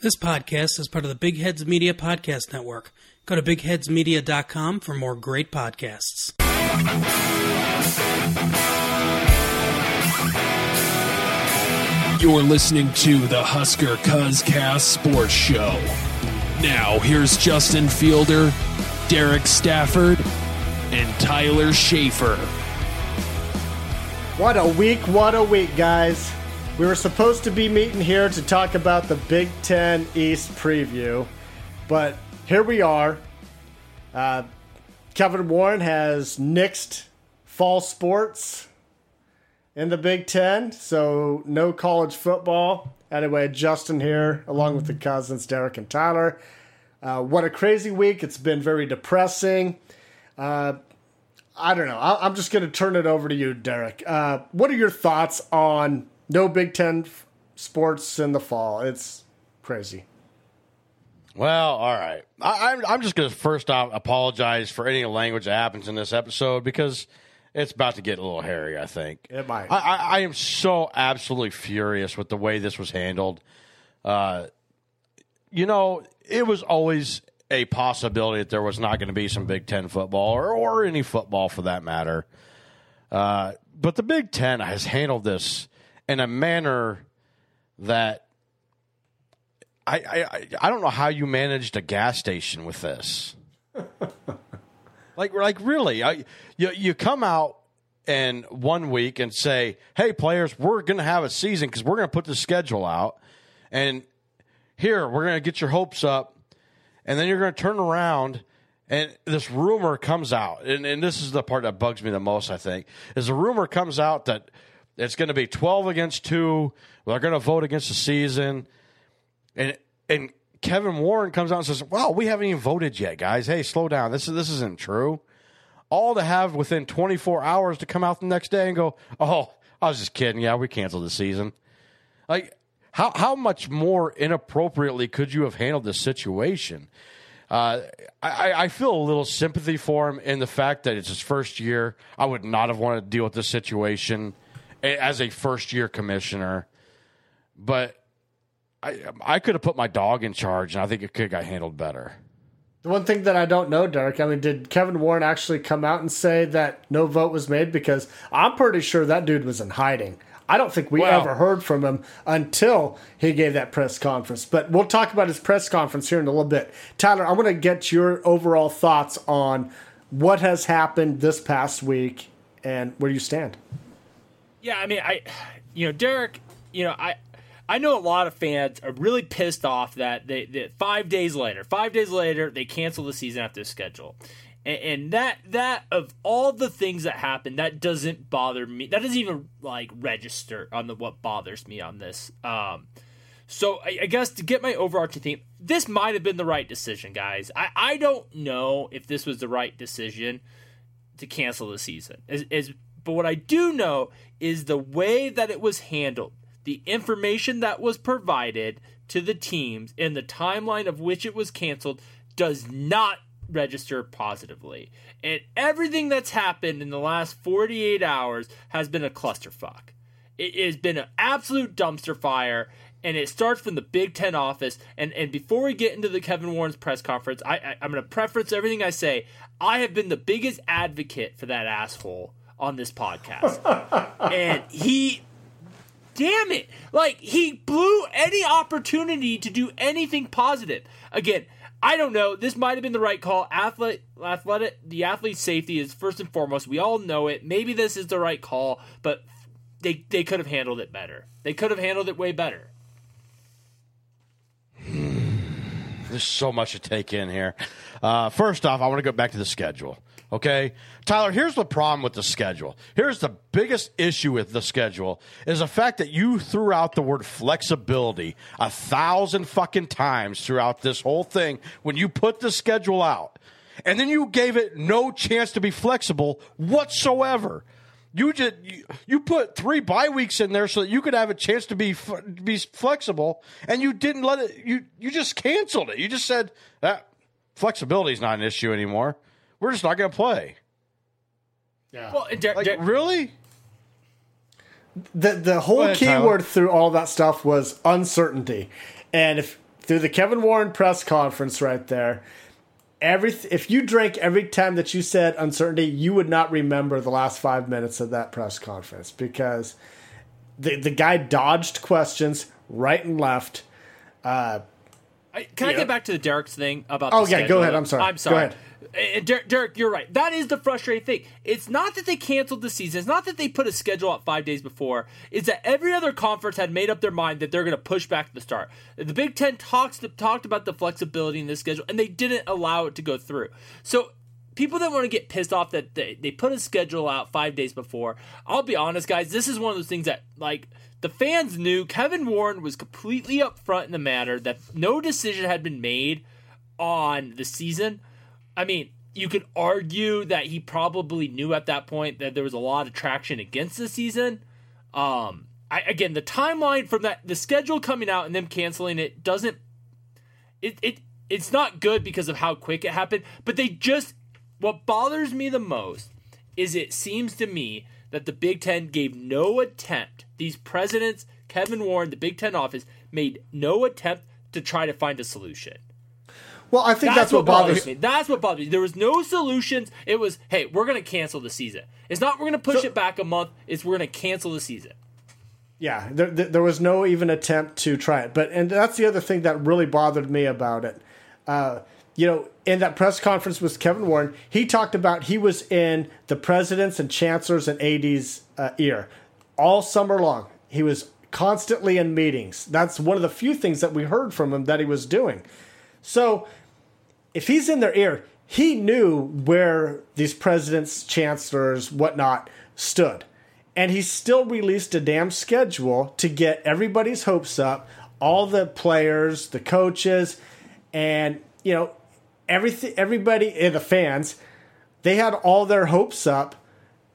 This podcast is part of the Big Heads Media Podcast Network. Go to bigheadsmedia.com for more great podcasts. You're listening to the Husker Cuzcast Sports Show. Now, here's Justin Fielder, Derek Stafford, and Tyler Schaefer. What a week, what a week, guys. We were supposed to be meeting here to talk about the Big Ten East preview, but here we are. Uh, Kevin Warren has nixed fall sports in the Big Ten, so no college football. Anyway, Justin here, along with the cousins, Derek and Tyler. Uh, what a crazy week. It's been very depressing. Uh, I don't know. I, am just going to turn it over to you, Derek. Uh, what are your thoughts on no Big Ten f- sports in the fall? It's crazy. Well, all right. I, I'm, I'm just going to first off apologize for any language that happens in this episode because – it's about to get a little hairy. I think it might. I, I, I am so absolutely furious with the way this was handled. Uh, you know, it was always a possibility that there was not going to be some Big Ten football or, or any football for that matter. Uh, but the Big Ten has handled this in a manner that I, I I don't know how you managed a gas station with this. Like, like really, I, you you come out and one week and say, "Hey, players, we're going to have a season because we're going to put the schedule out, and here we're going to get your hopes up, and then you're going to turn around." And this rumor comes out, and, and this is the part that bugs me the most, I think, is the rumor comes out that it's going to be 12 against 2. They're going to vote against the season. And and Kevin Warren comes out and says, "Well, we haven't even voted yet, guys. Hey, slow down. This is this isn't true." All to have within 24 hours to come out the next day and go, "Oh, I was just kidding. Yeah, we canceled the season." Like, how how much more inappropriately could you have handled this situation? Uh, I, I feel a little sympathy for him in the fact that it's his first year. I would not have wanted to deal with this situation as a first year commissioner, but I I could have put my dog in charge, and I think it could have got handled better. The one thing that I don't know, Derek, I mean, did Kevin Warren actually come out and say that no vote was made? Because I'm pretty sure that dude was in hiding. I don't think we well, ever heard from him until he gave that press conference. But we'll talk about his press conference here in a little bit. Tyler, I want to get your overall thoughts on what has happened this past week and where you stand. Yeah, I mean, I, you know, Derek, you know, I, I know a lot of fans are really pissed off that they that five days later, five days later, they cancel the season after schedule. And, and that that of all the things that happen, that doesn't bother me. That doesn't even like register on the what bothers me on this. Um, so I, I, guess to get my overarching theme, this might have been the right decision, guys. I, I don't know if this was the right decision to cancel the season. Is, is but what I do know is the way that it was handled the information that was provided to the teams and the timeline of which it was canceled does not register positively. And everything that's happened in the last 48 hours has been a clusterfuck. It has been an absolute dumpster fire. And it starts from the Big Ten office. And, and before we get into the Kevin Warren's press conference, I, I, I'm going to preference everything I say. I have been the biggest advocate for that asshole on this podcast. and he damn it. Like, he blew any opportunity to do anything positive. Again, I don't know. This might have been the right call. Athlete, athletic, the athlete's safety is first and foremost. We all know it. Maybe this is the right call, but they they could have handled it better. They could have handled it way better. There's so much to take in here. Uh, first off, I want to go back to the schedule. Okay. Tyler, here's the problem with the schedule. Here's the biggest issue with the schedule is the fact that you threw out the word flexibility a thousand fucking times throughout this whole thing when you put the schedule out. And then you gave it no chance to be flexible whatsoever. You just you, put three bye weeks in there so that you could have a chance to be be flexible, and you didn't let it. You you just canceled it. You just said that flexibility is not an issue anymore we're just not going to play. Yeah. Well, like, really? The the whole ahead, keyword Tyler. through all that stuff was uncertainty, and if through the Kevin Warren press conference right there. Every if you drank every time that you said uncertainty, you would not remember the last five minutes of that press conference because the the guy dodged questions right and left. Uh, I, can I Yeah. get back to the Derek's thing about? Oh, the yeah, go schedule? ahead. I'm sorry. I'm Go sorry. ahead. Uh, uh, and Derek, Derek, you're right. That is the frustrating thing. It's not that they canceled the season. It's not that they put a schedule out five days before. It's that every other conference had made up their mind that they're going to push back the start. The Big Ten talks talked about the flexibility in this schedule, and they didn't allow it to go through. So people that want to get pissed off that they, they put a schedule out five days before, I'll be honest, guys, this is one of those things that, like, the fans knew Kevin Warren was completely upfront in the matter that no decision had been made on the season. I mean, you could argue that he probably knew at that point that there was a lot of traction against the season. Um, I, again, the timeline from that, the schedule coming out and them canceling it doesn't. It it it's not good because of how quick it happened. But they just what bothers me the most is it seems to me that the Big Ten gave no attempt. These presidents, Kevin Warren, the Big Ten office, made no attempt to try to find a solution. well, I think that's, what bothers me. That's what bothers me. There was no solutions. It was, hey, we're going to cancel the season. It's not we're going to push So- it back a month. It's we're going to cancel the season. Yeah, there, there, there was no even attempt to try it. But and that's the other thing that really bothered me about it. Uh, you know, in that press conference with Kevin Warren, he talked about he was in the president's and chancellor's and AD's uh, ear all summer long. He was constantly in meetings. That's one of the few things that we heard from him that he was doing. So if he's in their ear, he knew where these presidents, chancellors, whatnot stood. And he still released a damn schedule to get everybody's hopes up, all the players, the coaches, and you know, everything everybody eh, the fans, they had all their hopes up.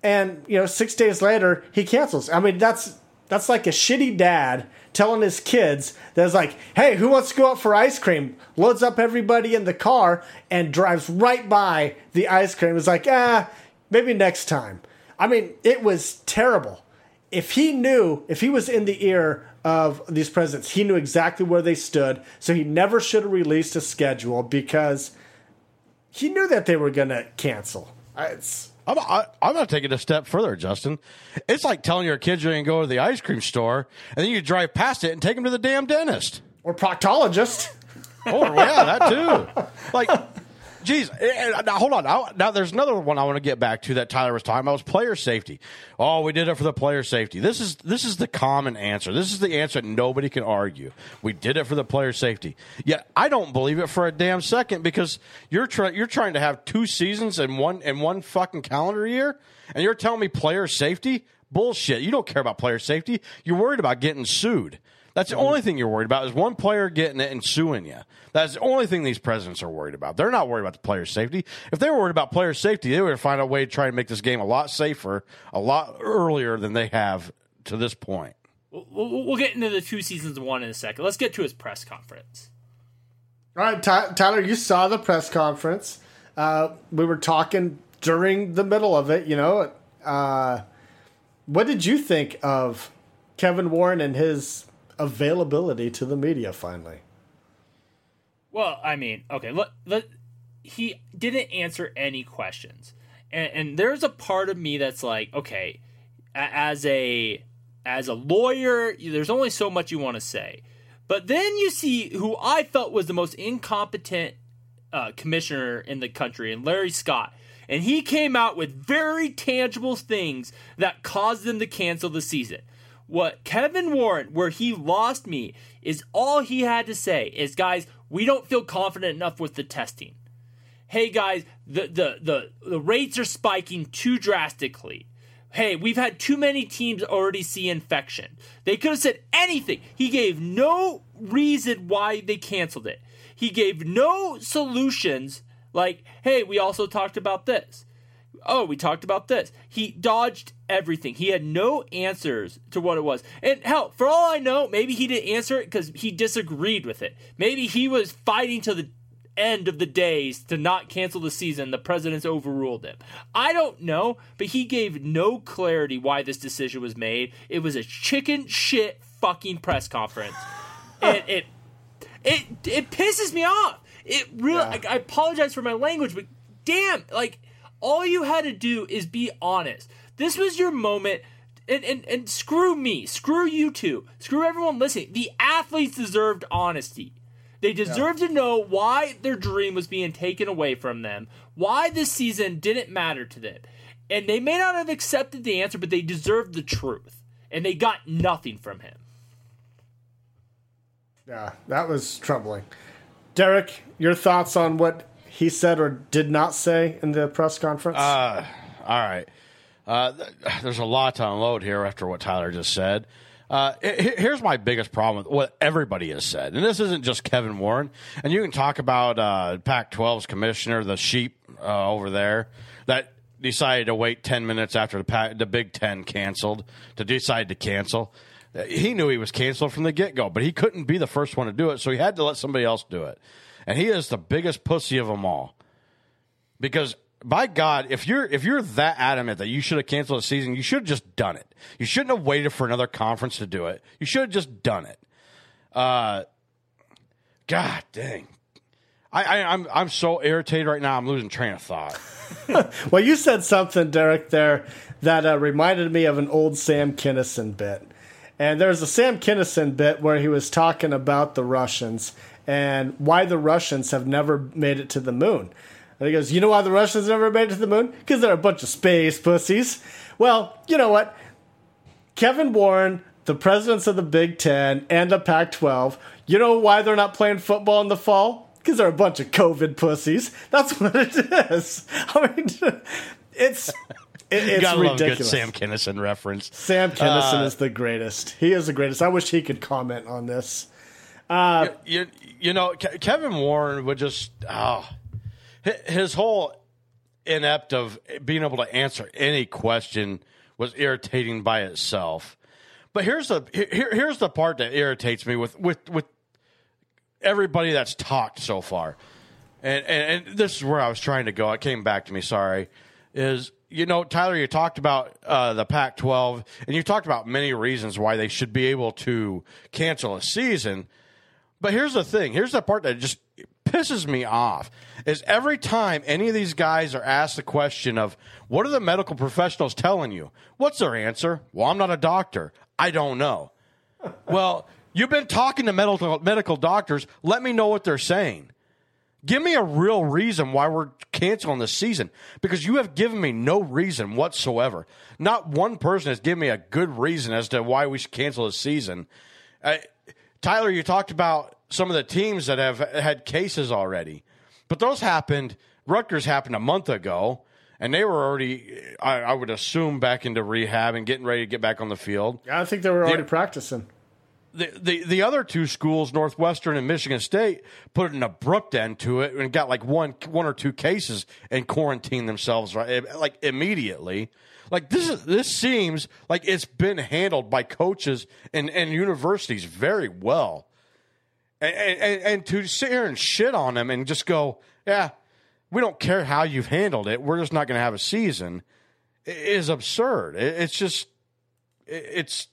And, you know, six days later he cancels. I mean, that's that's like a shitty dad telling his kids that's like, hey, who wants to go out for ice cream? Loads up everybody in the car and drives right by the ice cream. It's like, ah, maybe next time. I mean, it was terrible. If he knew, if he was in the ear of these presidents, he knew exactly where they stood. So he never should have released a schedule because he knew that they were going to cancel. It's I'm, I, I'm going to take it a step further, Justin. It's like telling your kids you're going to go to the ice cream store and then you drive past it and take them to the damn dentist. or proctologist. Oh, yeah, that too. Like, geez. eh, eh, Now, hold on. Now, now, there's another one I want to get back to that Tyler was talking about was player safety. Oh, we did it for the player safety. This is this is the common answer. This is the answer that nobody can argue. We did it for the player safety. Yet I don't believe it for a damn second because you're trying you're trying to have two seasons in one in one fucking calendar year, and you're telling me player safety bullshit. You don't care about player safety. You're worried about getting sued. That's the only thing you're worried about is one player getting it and suing you. That's the only thing these presidents are worried about. They're not worried about the player's safety. If they were worried about player safety, they would find a way to try and make this game a lot safer, a lot earlier than they have to this point. We'll, we'll we'll get into the two seasons one in a second. Let's get to his press conference. All right, Ty- Tyler, you saw the press conference. Uh, we were talking during the middle of it. You know, uh, what did you think of Kevin Warren and his availability to the media? Finally, Well, I mean, okay, look, let, he didn't answer any questions, and, and there's a part of me that's like, okay, as a as a lawyer, there's only so much you want to say, but then you see who I felt was the most incompetent uh, commissioner in the country, and Larry Scott. And he came out with very tangible things that caused them to cancel the season. What Kevin Warren, where he lost me, is all he had to say is, guys, we don't feel confident enough with the testing. Hey guys, the the the, the rates are spiking too drastically. Hey, we've had too many teams already see infection. They could have said anything. He gave no reason why they canceled it. He gave no solutions like, hey, we also talked about this. Oh, we talked about this. He dodged everything. He had no answers to what it was. And hell, for all I know, maybe he didn't answer it because he disagreed with it. Maybe he was fighting to the end of the days to not cancel the season. The president's overruled him. I don't know, but he gave no clarity why this decision was made. It was a chicken shit fucking press conference. and it it it pisses me off. It really. Yeah. I, I apologize for my language, but damn, like all you had to do is be honest. This was your moment. And, and, and screw me, screw you two, screw everyone listening. The athletes deserved honesty. They deserve to know why their dream was being taken away from them, why this season didn't matter to them. And they may not have accepted the answer, but they deserved the truth. And they got nothing from him. Yeah, that was troubling. Derek, your thoughts on what he said or did not say in the press conference? Uh, all right. Uh, there's a lot to unload here after what Tyler just said. Uh, he- he- here's my biggest problem with what everybody has said, and this isn't just Kevin Warren. And you can talk about uh, Pac-12's commissioner, the sheep uh, over there, that decided to wait 10 minutes after the, Pac- the Big Ten canceled to decide to cancel. He knew he was canceled from the get-go, but he couldn't be the first one to do it, so he had to let somebody else do it. And he is the biggest pussy of them all because by God, if you're if you're that adamant that you should have canceled the season, you should have just done it. You shouldn't have waited for another conference to do it. You should have just done it. Uh, God dang. I, I, I'm I'm so irritated right now. I'm losing train of thought. well, you said something, Derek, there that uh, reminded me of an old Sam Kinison bit. And there's a Sam Kinison bit where he was talking about the Russians and why the Russians have never made it to the moon. And he goes, You know why the Russians never made it to the moon? Because they're a bunch of space pussies. Well, you know what? Kevin Warren, the presidents of the Big Ten and the Pac 12, you know why they're not playing football in the fall? Because they're a bunch of COVID pussies. That's what it is. I mean, it's. It, it's Gotta love a good ridiculous. Sam Kinison reference. Sam Kinison Uh, is the greatest. He is the greatest. I wish he could comment on this. you, you know, Ke- Kevin Warren would just oh, his whole inept of being able to answer any question was irritating by itself. But here's the here, here's the part that irritates me with with with everybody that's talked so far, and, and and this is where I was trying to go. It came back to me. Sorry, is you know Tyler, you talked about uh, the Pac-12, and you talked about many reasons why they should be able to cancel a season. But here's the thing. Here's the part that just pisses me off is every time any of these guys are asked the question of what are the medical professionals telling you? What's their answer? Well, I'm not a doctor. I don't know. well, you've been talking to medical medical doctors. Let me know what they're saying. Give me a real reason why we're canceling the season because you have given me no reason whatsoever. Not one person has given me a good reason as to why we should cancel the season. Uh, Tyler, you talked about some of the teams that have had cases already, but those happened. Rutgers happened a month ago, and they were already, I, I would assume, back into rehab and getting ready to get back on the field Yeah, I think they were already practicing. the, the the other two schools, Northwestern and Michigan State, put an abrupt end to it and got like one one or two cases and quarantined themselves right like immediately. Like this is this seems like it's been handled by coaches and, and universities very well. And, and and to sit here and shit on them and just go, yeah, we don't care how you've handled it. We're just not going to have a season. Is absurd. It, it's just it, it's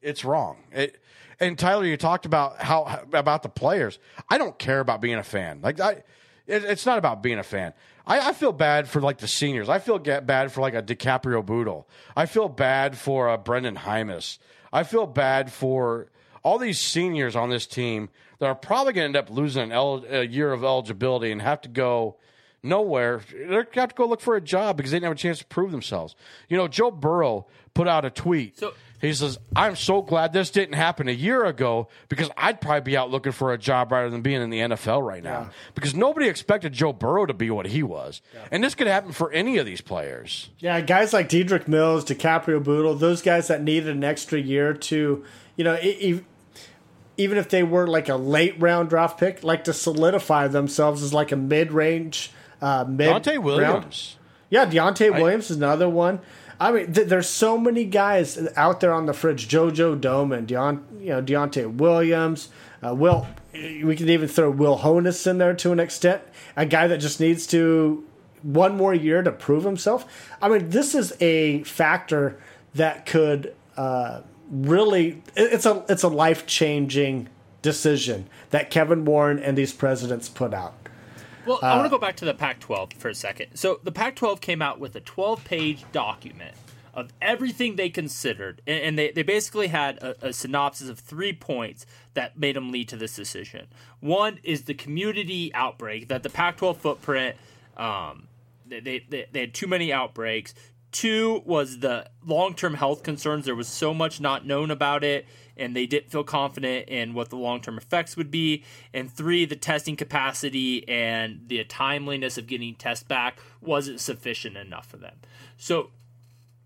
it's wrong. It, and Tyler, you talked about how about the players. I don't care about being a fan. Like I, it, it's not about being a fan. I, I feel bad for like the seniors. I feel get bad for like a DiCaprio Bootle. I feel bad for a Brenden Jaimes. I feel bad for all these seniors on this team that are probably going to end up losing an el- a year of eligibility and have to go nowhere. To have to go look for a job because they didn't have a chance to prove themselves. You know, Joe Burrow put out a tweet. So- he says, I'm so glad this didn't happen a year ago because I'd probably be out looking for a job rather than being in the NFL right now. Because nobody expected Joe Burrow to be what he was. And this could happen for any of these players. Yeah, guys like Dedrick Mills, DiCaprio Bootle, those guys that needed an extra year to, you know, e- even if they were like a late round draft pick, like to solidify themselves as like a mid range, uh, mid Dante round. Williams. Yeah, Deontai Williams is another one. I mean, th- there's so many guys out there on the fridge. JoJo Domann, Deont- you know, Deontai Williams, uh, Will. We can even throw Will Honas in there to an extent. A guy that just needs to one more year to prove himself. I mean, this is a factor that could uh, really. it- It's a it's a life changing decision that Kevin Warren and these presidents put out. Well, I want to go back to the Pac 12 for a second. So, the Pac 12 came out with a 12 page document of everything they considered, and, and they, they basically had a, a synopsis of three points that made them lead to this decision. One is the community outbreak, that the Pac 12 footprint, um, they, they, they had too many outbreaks. Two was the long term health concerns. There was so much not known about it, and they didn't feel confident in what the long term effects would be. And three, the testing capacity and the timeliness of getting tests back wasn't sufficient enough for them. So,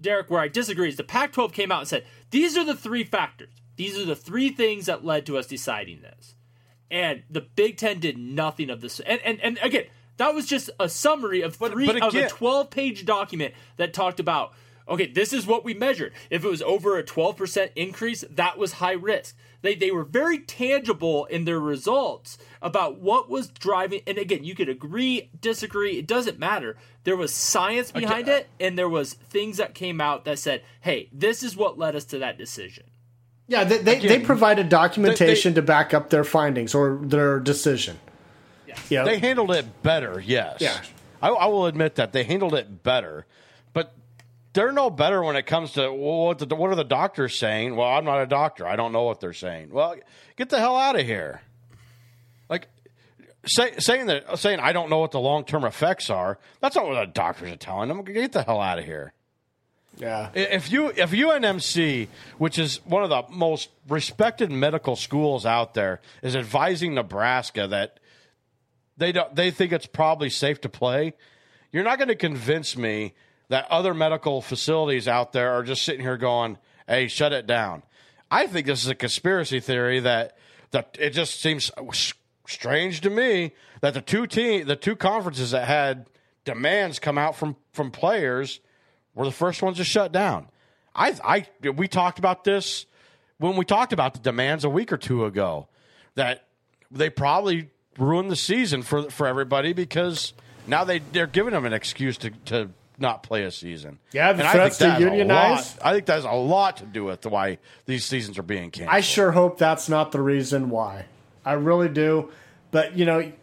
Derek, where I disagree is the Pac 12 came out and said, these are the three factors. These are the three things that led to us deciding this. And the Big Ten did nothing of this. And, and, and again, that was just a summary of three but of a 12 page document that talked about okay, this is what we measured. If it was over a 12% increase, that was high risk. They, they were very tangible in their results about what was driving. And again, you could agree, disagree, it doesn't matter. There was science behind uh, it, and there was things that came out that said, hey, this is what led us to that decision. Yeah, they, they, they provided documentation they- to back up their findings or their decision. Yeah. They handled it better, yes. Yeah. I, I will admit that they handled it better, but they're no better when it comes to well, what, the, what are the doctors saying? Well, I'm not a doctor. I don't know what they're saying. Well, get the hell out of here. Like say, saying that saying I don't know what the long term effects are. That's not what the doctors are telling them. Get the hell out of here. yeah. If you if UNMC, which is one of the most respected medical schools out there, is advising Nebraska that they don't they think it's probably safe to play, you're not going to convince me that other medical facilities out there are just sitting here going, "Hey, shut it down." I think this is a conspiracy theory that that it just seems strange to me that the two team the two conferences that had demands come out from from players were the first ones to shut down. I, I, we talked about this when we talked about the demands a week or two ago. That they probably ruined the season for for everybody because now they they're giving them an excuse to to not play a season. Yeah, the And I threats think to that has a unionize. lot- I think that has a lot to do with why these seasons are being canceled. I sure hope that's not the reason why. I really do. But, you know, it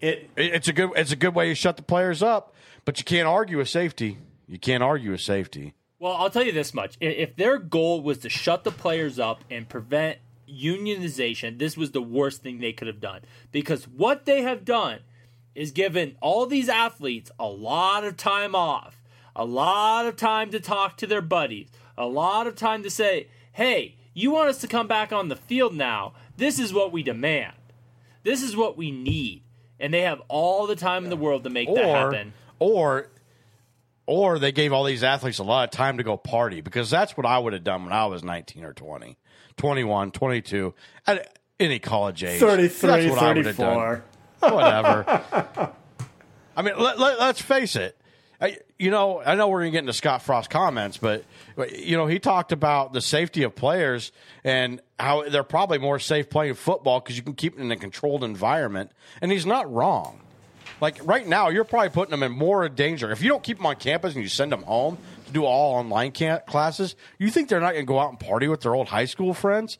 It- it's a good it's a good way to shut the players up, but you can't argue with safety. You can't argue with safety. Well, I'll tell you this much. If their goal was to shut the players up and prevent unionization, this was the worst thing they could have done. Because what they have done is given all these athletes a lot of time off, a lot of time to talk to their buddies, a lot of time to say, hey, you want us to come back on the field now? This is what we demand. This is what we need. And they have all the time in the world to make that happen. or or they gave all these athletes a lot of time to go party because that's what I would have done when I was 19 or 20, 21, 22 at any college age. 33, That's what I would have done. 34. Whatever. I mean, let, let, let's face it. I, you know, I know we're going to get into Scott Frost comments, but, but, you know, he talked about the safety of players and how they're probably more safe playing football because you can keep them in a controlled environment. And he's not wrong. Like right now, you're probably putting them in more danger. If you don't keep them on campus and you send them home to do all online classes, you think they're not going to go out and party with their old high school friends?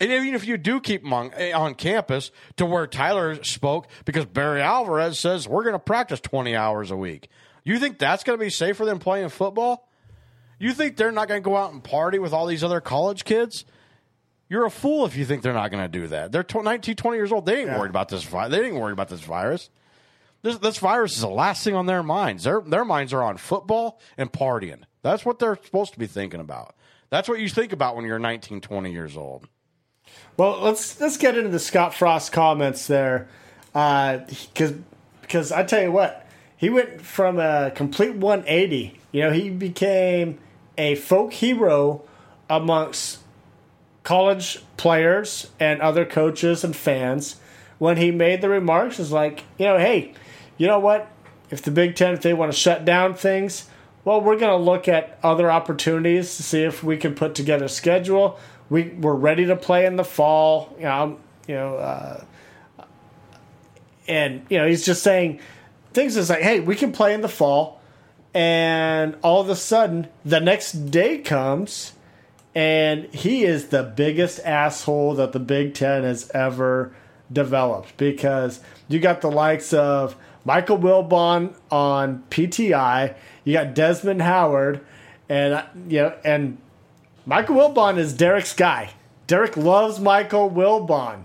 And even if you do keep them on, eh, on campus to where Tyler spoke, because Barry Alvarez says we're going to practice 20 hours a week, you think that's going to be safer than playing football? You think they're not going to go out and party with all these other college kids? You're a fool if you think they're not going to do that. They're tw- 19, 20 years old. They ain't worried about this. Vi- they ain't worried about this virus. This, this virus is the last thing on their minds. Their their minds are on football and partying. That's what they're supposed to be thinking about. That's what you think about when you're 19, 20 years old. Well, let's let's get into the Scott Frost comments there, uh, because because I tell you what, he went from a complete 180. You know, he became a folk hero amongst college players and other coaches and fans when he made the remarks. Is like, you know, hey, you know what? If the Big Ten, if they want to shut down things, well, we're going to look at other opportunities to see if we can put together a schedule. We we're ready to play in the fall. You know, you know, uh, and you know, he's just saying things is like, hey, we can play in the fall, and all of a sudden, the next day comes, and he is the biggest asshole that the Big Ten has ever developed because you got the likes of Michael Wilbon on PTI, you got Desmond Howard, and uh, you know, and Michael Wilbon is Derek's guy. Derek loves Michael Wilbon,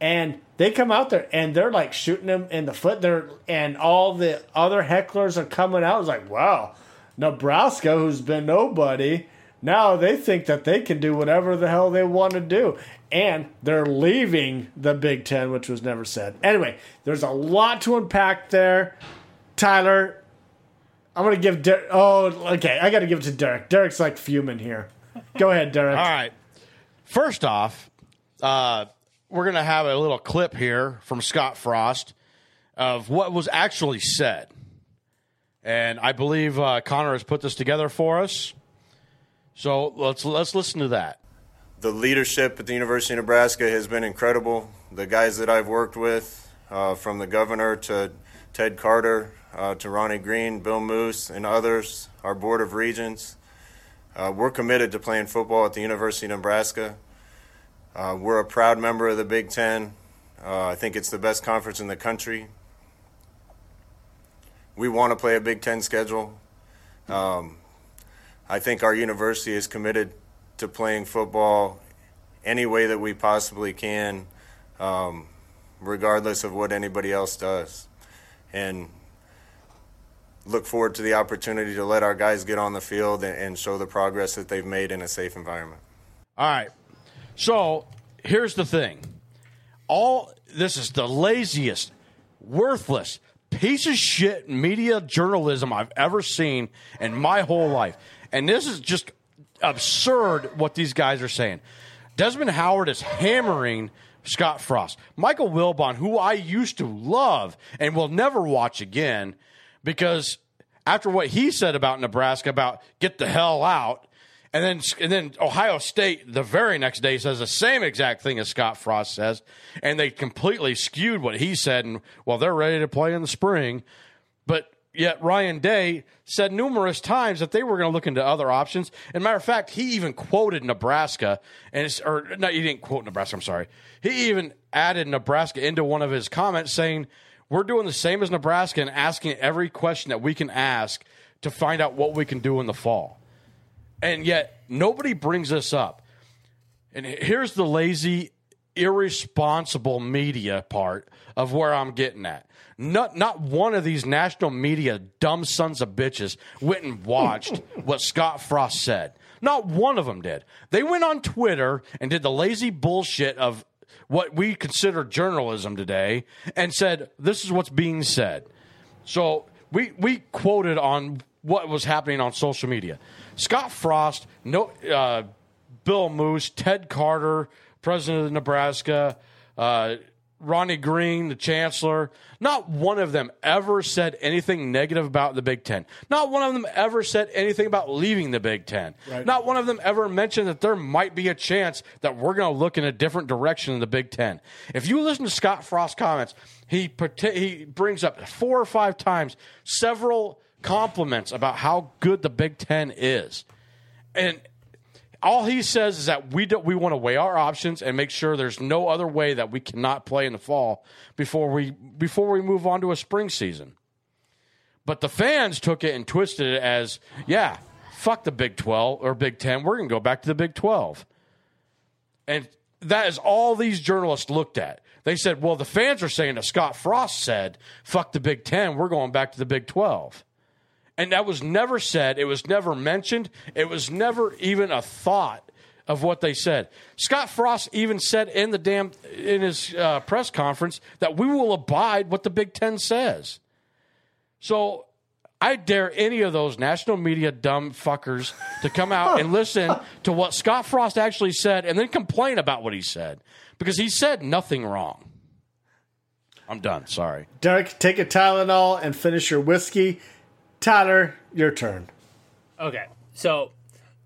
and they come out there and they're like shooting him in the foot. There and all the other hecklers are coming out. It's like, wow, Nebraska, who's been nobody, now they think that they can do whatever the hell they want to do. And they're leaving the Big Ten, which was never said. Anyway, there's a lot to unpack there. Tyler, I'm to give Derek. Oh, okay. I got to give it to Derek. Derek's like fuming here. Go ahead, Derek. All right. First off, uh, we're going to have a little clip here from Scott Frost of what was actually said. And I believe uh, Connor has put this together for us. So let's let's listen to that. The leadership at the University of Nebraska has been incredible. The guys that I've worked with, uh, from the governor to Ted Carter uh, to Ronnie Green, Bill Moos, and others, our board of regents, uh, we're committed to playing football at the University of Nebraska. Uh, we're a proud member of the Big Ten. Uh, I think it's the best conference in the country. We want to play a Big Ten schedule. Um, I think our university is committed to playing football any way that we possibly can, um, regardless of what anybody else does. And look forward to the opportunity to let our guys get on the field and, and show the progress that they've made in a safe environment. All right. So here's the thing. All this is the laziest, worthless piece of shit media journalism I've ever seen in my whole life. And this is just absurd what these guys are saying. Desmond Howard is hammering Scott Frost. Michael Wilbon, who I used to love and will never watch again because after what he said about Nebraska about get the hell out, and then and then Ohio State the very next day says the same exact thing as Scott Frost says, and they completely skewed what he said. And well, they're ready to play in the spring, but yet Ryan Day said numerous times that they were going to look into other options. And matter of fact, he even quoted Nebraska, and or no, he didn't quote Nebraska. I'm sorry. He even added Nebraska into one of his comments, saying we're doing the same as Nebraska and asking every question that we can ask to find out what we can do in the fall. And yet nobody brings this up. And here's the lazy, irresponsible media part of where I'm getting at. Not not one of these national media dumb sons of bitches went and watched what Scott Frost said. Not one of them did. They went on Twitter and did the lazy bullshit of what we consider journalism today and said this is what's being said. So we we quoted on what was happening on social media. Scott Frost, no, uh, Bill Moos, Ted Carter, president of Nebraska, uh, Ronnie Green, the chancellor, not one of them ever said anything negative about the Big Ten. Not one of them ever said anything about leaving the Big Ten. Right. Not one of them ever mentioned that there might be a chance that we're going to look in a different direction in the Big Ten. If you listen to Scott Frost's comments, he he brings up four or five times several compliments about how good the Big Ten is, and all he says is that we do, we want to weigh our options and make sure there's no other way that we cannot play in the fall before we before we move on to a spring season. But the fans took it and twisted it as, yeah, fuck the Big 12 or Big 10. We're going to go back to the Big 12. And that is all these journalists looked at. They said, well, the fans are saying that Scott Frost said, fuck the Big 10. We're going back to the Big 12. And that was never said. It was never mentioned. It was never even a thought of what they said. Scott Frost even said in the damn in his uh, press conference that we will abide what the Big Ten says. So I dare any of those national media dumb fuckers to come out and listen to what Scott Frost actually said and then complain about what he said because he said nothing wrong. I'm done. Sorry. Derek, take a Tylenol and finish your whiskey. Tyler, your turn. Okay, so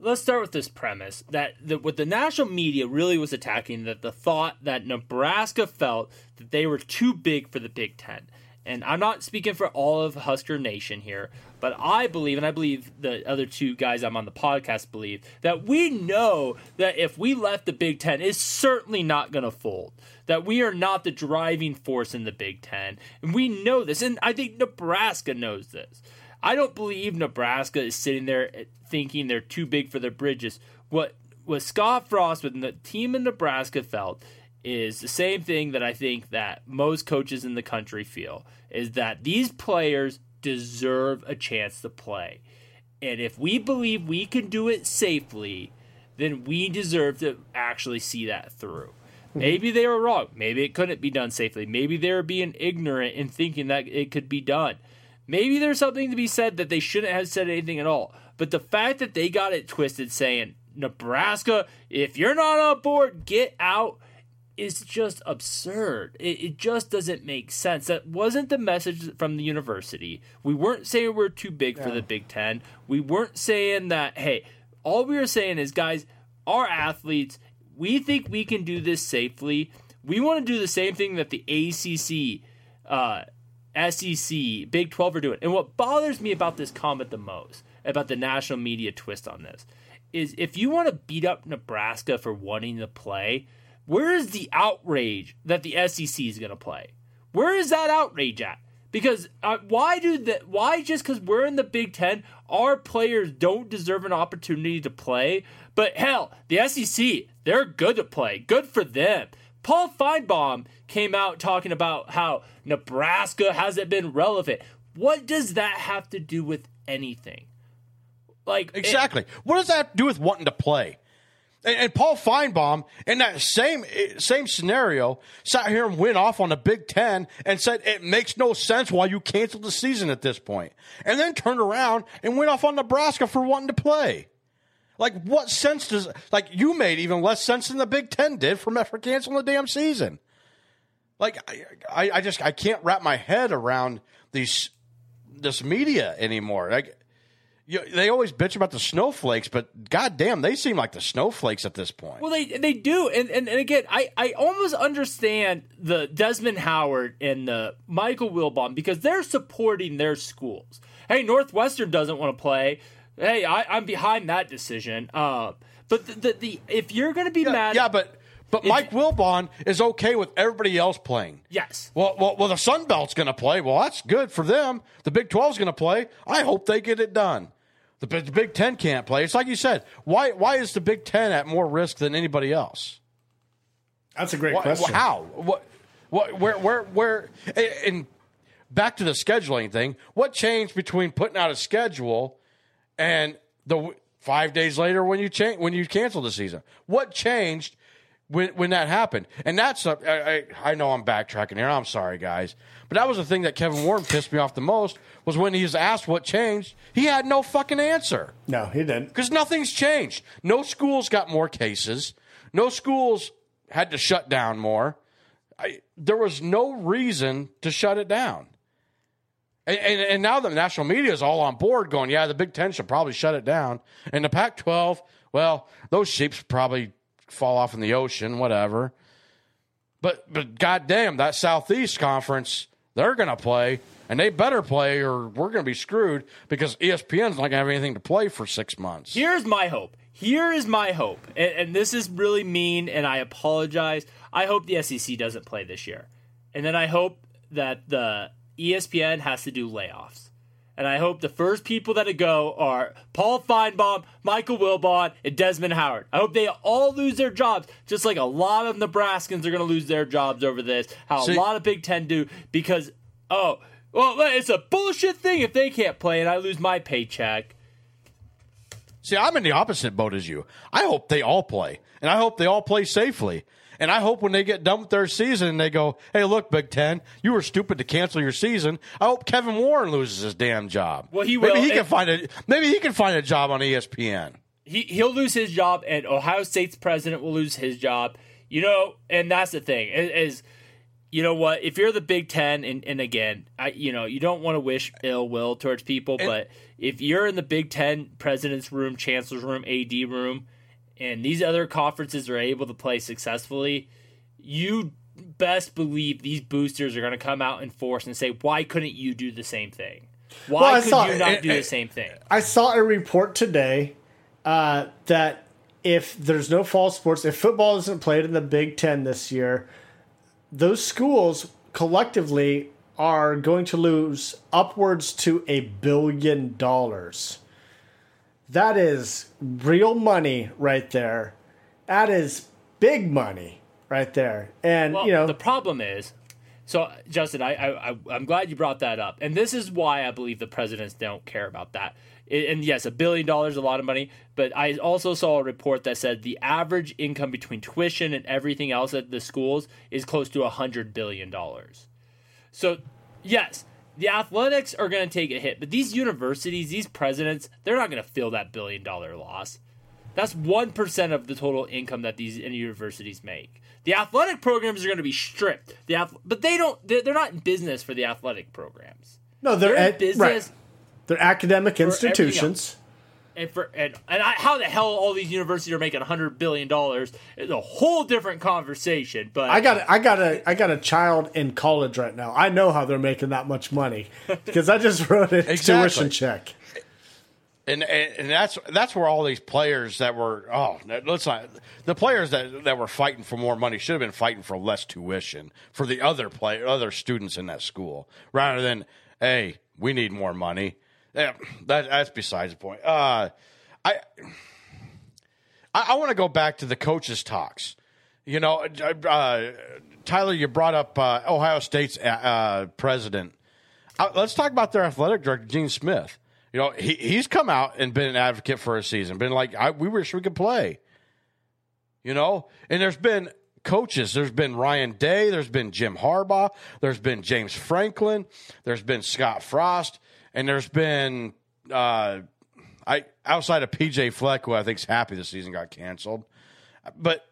let's start with this premise that the, what the national media really was attacking that the thought that Nebraska felt that they were too big for the Big Ten. and I'm not speaking for all of Husker Nation here, but I believe, and I believe the other two guys I'm on the podcast believe, that we know that if we left the Big Ten, it's certainly not going to fold. That we are not the driving force in the Big Ten. And we know this, and I think Nebraska knows this. I don't believe Nebraska is sitting there thinking they're too big for their bridges. What what Scott Frost with the team in Nebraska felt is the same thing that I think that most coaches in the country feel is that these players deserve a chance to play. And if we believe we can do it safely, then we deserve to actually see that through. Mm-hmm. Maybe they were wrong. Maybe it couldn't be done safely. Maybe they were being ignorant in thinking that it could be done. Maybe there's something to be said that they shouldn't have said anything at all. But the fact that they got it twisted saying, Nebraska, if you're not on board, get out is just absurd. It, it, just doesn't make sense. That wasn't the message from the university. We weren't saying we're too big yeah. for the Big Ten. We weren't saying that, hey, all we were saying is, guys, our athletes, we think we can do this safely. We want to do the same thing that the ACC, uh, SEC, Big 12 are doing. And what bothers me about this comment the most, about the national media twist on this, is if you want to beat up Nebraska for wanting to play, where is the outrage that the SEC is going to play? Where is that outrage at? Because uh, why do that? Why just because we're in the Big Ten, our players don't deserve an opportunity to play? But hell, the SEC, they're good to play. Good for them. Paul Finebaum came out talking about how Nebraska hasn't been relevant. What does that have to do with anything? Like exactly. It, what does that do with wanting to play? And, and, Paul Finebaum in that same eh, same scenario, sat here and went off on the Big Ten and said it makes no sense why you canceled the season at this point, and then turned around and went off on Nebraska for wanting to play. Like, what sense does like you made even less sense than the Big Ten did for for canceling the damn season? Like, I, I just I can't wrap my head around these this media anymore. Like you, they always bitch about the snowflakes, but goddamn, they seem like the snowflakes at this point. Well, they they do, and and, and again, I, I almost understand the Desmond Howard and the Michael Wilbon because they're supporting their schools. Hey, Northwestern doesn't want to play. Hey, I, am behind that decision. Uh, but the, the, the if you're going to be yeah, mad, yeah, but but if, Mike Wilbon is okay with everybody else playing. Yes. Well, well, well the Sun Belt's going to play. Well, that's good for them. The Big 12's going to play. I hope they get it done. The, the Big Ten can't play. It's like you said. Why why is the Big Ten at more risk than anybody else? That's a great why, question. How? What? What? Where? Where? Where? And back to the scheduling thing. What changed between putting out a schedule and the five days later when you change when you cancel the season? What changed when when that happened? And that's a, I, I, I know I'm backtracking here. I'm sorry, guys, but that was the thing that Kevin Warren pissed me off the most was when he was asked what changed, he had no fucking answer. No, he didn't. Because nothing's changed. No schools got more cases. No schools had to shut down more. I, there was no reason to shut it down. And, and, and, now the national media is all on board going, yeah, the Big Ten should probably shut it down. And the Pac 12, well, those sheeps probably fall off in the ocean, whatever. But, but goddamn, that Southeast Conference, they're going to play and they better play or we're going to be screwed because ESPN's not going to have anything to play for six months. Here's my hope. Here is my hope, and, and, this is really mean, and I apologize. I hope the SEC doesn't play this year, and then I hope that the ESPN has to do layoffs. And I hope the first people that go are Paul Finebaum, Michael Wilbon, and Desmond Howard. I hope they all lose their jobs, just like a lot of Nebraskans are going to lose their jobs over this. How See, a lot of Big Ten do because oh well, it's a bullshit thing if they can't play and I lose my paycheck. See, I'm in the opposite boat as you. I hope they all play, and I hope they all play safely. And I hope when they get done with their season and they go, hey, look, Big Ten, you were stupid to cancel your season. I hope Kevin Warren loses his damn job. Well, he will. Maybe he can find a maybe he can find a job on ESPN. He he'll lose his job, and Ohio State's president will lose his job. You know, and that's the thing is you know what? If you're the Big Ten, and, and again, I you know you don't want to wish ill will towards people, and, but if you're in the Big Ten president's room, chancellor's room, AD room, and these other conferences are able to play successfully, you best believe these boosters are going to come out in force and say, "Why couldn't you do the same thing? Why Well, I could saw- you not it- do the same thing?" I saw a report today uh, that if there's no fall sports, if football isn't played in the Big Ten this year, those schools collectively are going to lose upwards to a billion dollars. That is real money right there. That is big money right there. And, Well, you know, the problem is, so Justin, I, I, I'm glad you brought that up, and this is why I believe the presidents don't care about that. And yes, a billion dollars is a lot of money, but I also saw a report that said the average income between tuition and everything else at the schools is close to a hundred billion dollars. So, yes, the athletics are going to take a hit, but these universities, these presidents, they're not going to feel that billion dollar loss. That's 1% of the total income that these universities make. The athletic programs are going to be stripped. The but they don't they're, they're not in business for the athletic programs. no, they're, They're in at- business right. They're academic institutions. And for and, and I, how the hell all these universities are making 100 billion dollars is a whole different conversation, but I got I got a I got a child in college right now. I know how they're making that much money because I just wrote a Exactly. tuition check. and, and and that's that's where all these players that were oh let's not the players that that were fighting for more money should have been fighting for less tuition for the other play other students in that school rather than hey we need more money yeah, that that's besides the point uh I I, I want to go back to the coaches talks you know uh, Tyler you brought up uh, Ohio State's uh, president uh, let's talk about their athletic director, Gene Smith. You know, he he's come out and been an advocate for a season, been like, I, we wish we could play. You know, and there's been coaches. There's been Ryan Day. There's been Jim Harbaugh. There's been James Franklin. There's been Scott Frost, and there's been uh, I outside of PJ Fleck, who I think's happy the season got canceled. But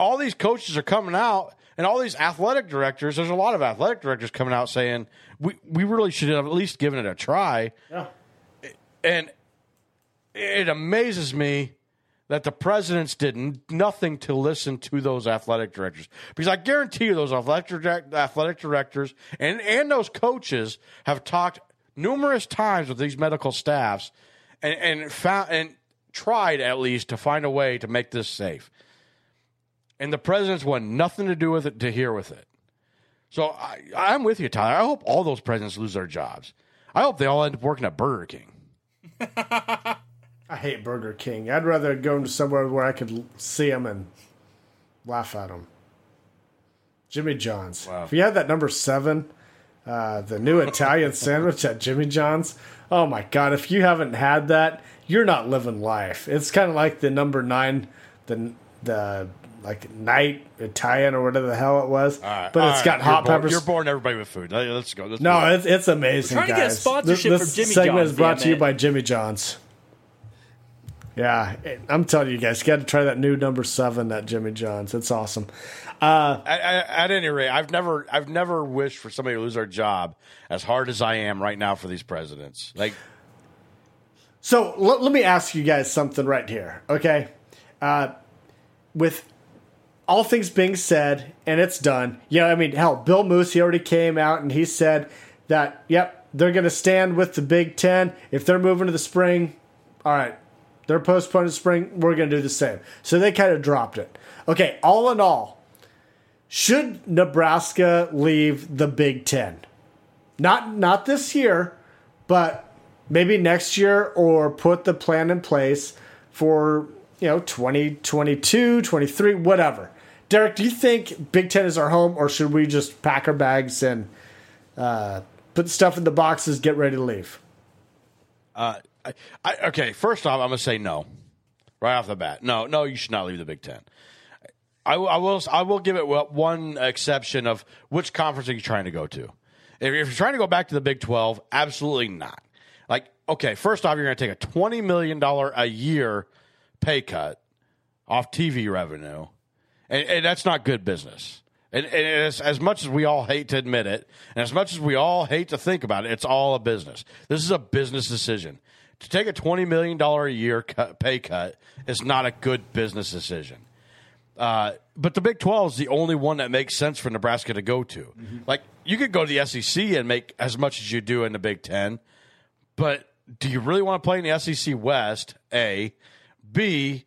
all these coaches are coming out and all these athletic directors, there's a lot of athletic directors coming out saying we, we really should have at least given it a try. Yeah. And it amazes me that the presidents did nothing to listen to those athletic directors. Because I guarantee you those athletic, direct, athletic directors and, and those coaches have talked numerous times with these medical staffs and, and found and tried at least to find a way to make this safe and the presidents want nothing to do with it to hear with it. So I, I'm with you, Tyler. I hope all those presidents lose their jobs. I hope they all end up working at Burger King. I hate Burger King. I'd rather go to somewhere where I could see them and laugh at them. Jimmy John's. If you had that number seven, uh, the new Italian sandwich at Jimmy John's, oh my God, if you haven't had that, you're not living life. It's kind of like the number nine, the, the like night Italian or whatever the hell it was. All right, but all it's right. got You're hot bored- peppers. You're boring everybody with food. Let- Let's go. Let's No, move on. it's, it's amazing, We're trying to get a guys. sponsorship this, from this Jimmy segment John's, is brought to you by Jimmy John's. Yeah, I'm telling you guys, you got to try that new number seven at Jimmy John's. It's awesome. at, at, at any rate, I've never, I've never wished for somebody to lose their job as hard as I am right now for these presidents. Like, So let, let me ask you guys something right here, okay? Uh, with all things being said, and it's done. You know, I mean, hell, Bill Moos, he already came out and he said that, yep, they're going to stand with the Big Ten. If they're moving to the spring, all right, they're postponing spring, we're going to do the same. So they kind of dropped it. Okay, all in all, should Nebraska leave the Big Ten? Not not this year, but maybe next year or put the plan in place for, you know, 2022, 23, whatever. Derek, do you think Big Ten is our home or should we just pack our bags and uh, put stuff in the boxes, get ready to leave? uh, I, I, okay, first off, I'm going to say no, right off the bat. No, no, you should not leave the Big Ten. I, I will, I will give it one exception of which conference are you trying to go to? If you're trying to go back to the Big 12, absolutely not. Like, okay, first off, you're going to take a $20 million a year pay cut off TV revenue, and, and that's not good business. And, and as, as much as we all hate to admit it, and as much as we all hate to think about it, it's all a business. This is a business decision. To take a $20 million a year cut, pay cut is not a good business decision. Uh, but the Big 12 is the only one that makes sense for Nebraska to go to. Like, you could go to the SEC and make as much as you do in the Big 10, but do you really want to play in the SEC West? A. B.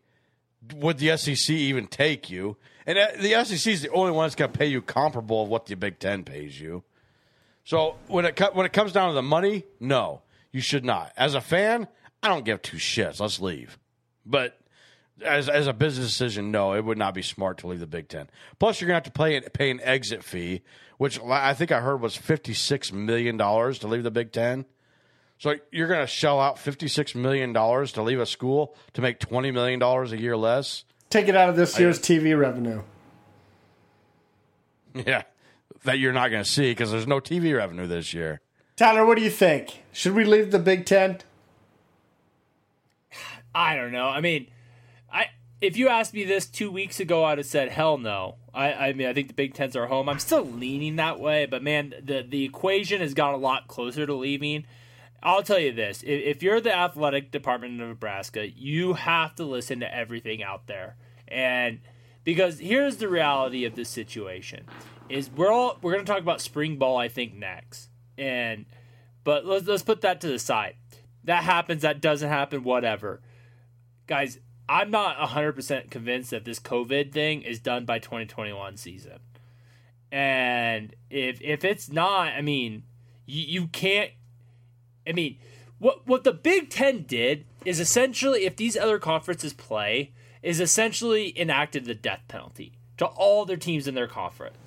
Would the SEC even take you? And uh, the SEC is the only one that's going to pay you comparable of what the Big 10 pays you. So when it when it comes down to the money, no, you should not. As a fan, I don't give two shits. Let's leave. But as as a business decision, no, it would not be smart to leave the Big Ten. Plus, you're gonna have to pay pay an exit fee, which I think I heard was fifty six million dollars to leave the Big Ten. So you're gonna shell out fifty six million dollars to leave a school to make twenty million dollars a year less. Take it out of this year's TV revenue. Yeah, that you're not gonna see because there's no TV revenue this year. Tyler, what do you think? Should we leave the Big Ten? I don't know. I mean, I if you asked me this two weeks ago, I'd have said hell no. I, I mean, I think the Big Tens are home. I'm still leaning that way, but man, the the equation has got a lot closer to leaving. I'll tell you this: if, if you're the athletic department of Nebraska, you have to listen to everything out there, and because here's the reality of this situation: is we're all we're going to talk about spring ball, I think next, and but let's let's put that to the side. That happens. That doesn't happen. Whatever guys, I'm not 100% convinced that this COVID thing is done by 2021 season. And if if it's not, I mean, you, you can't I mean, what what the Big 10 did is essentially if these other conferences play is essentially enacted the death penalty to all their teams in their conference.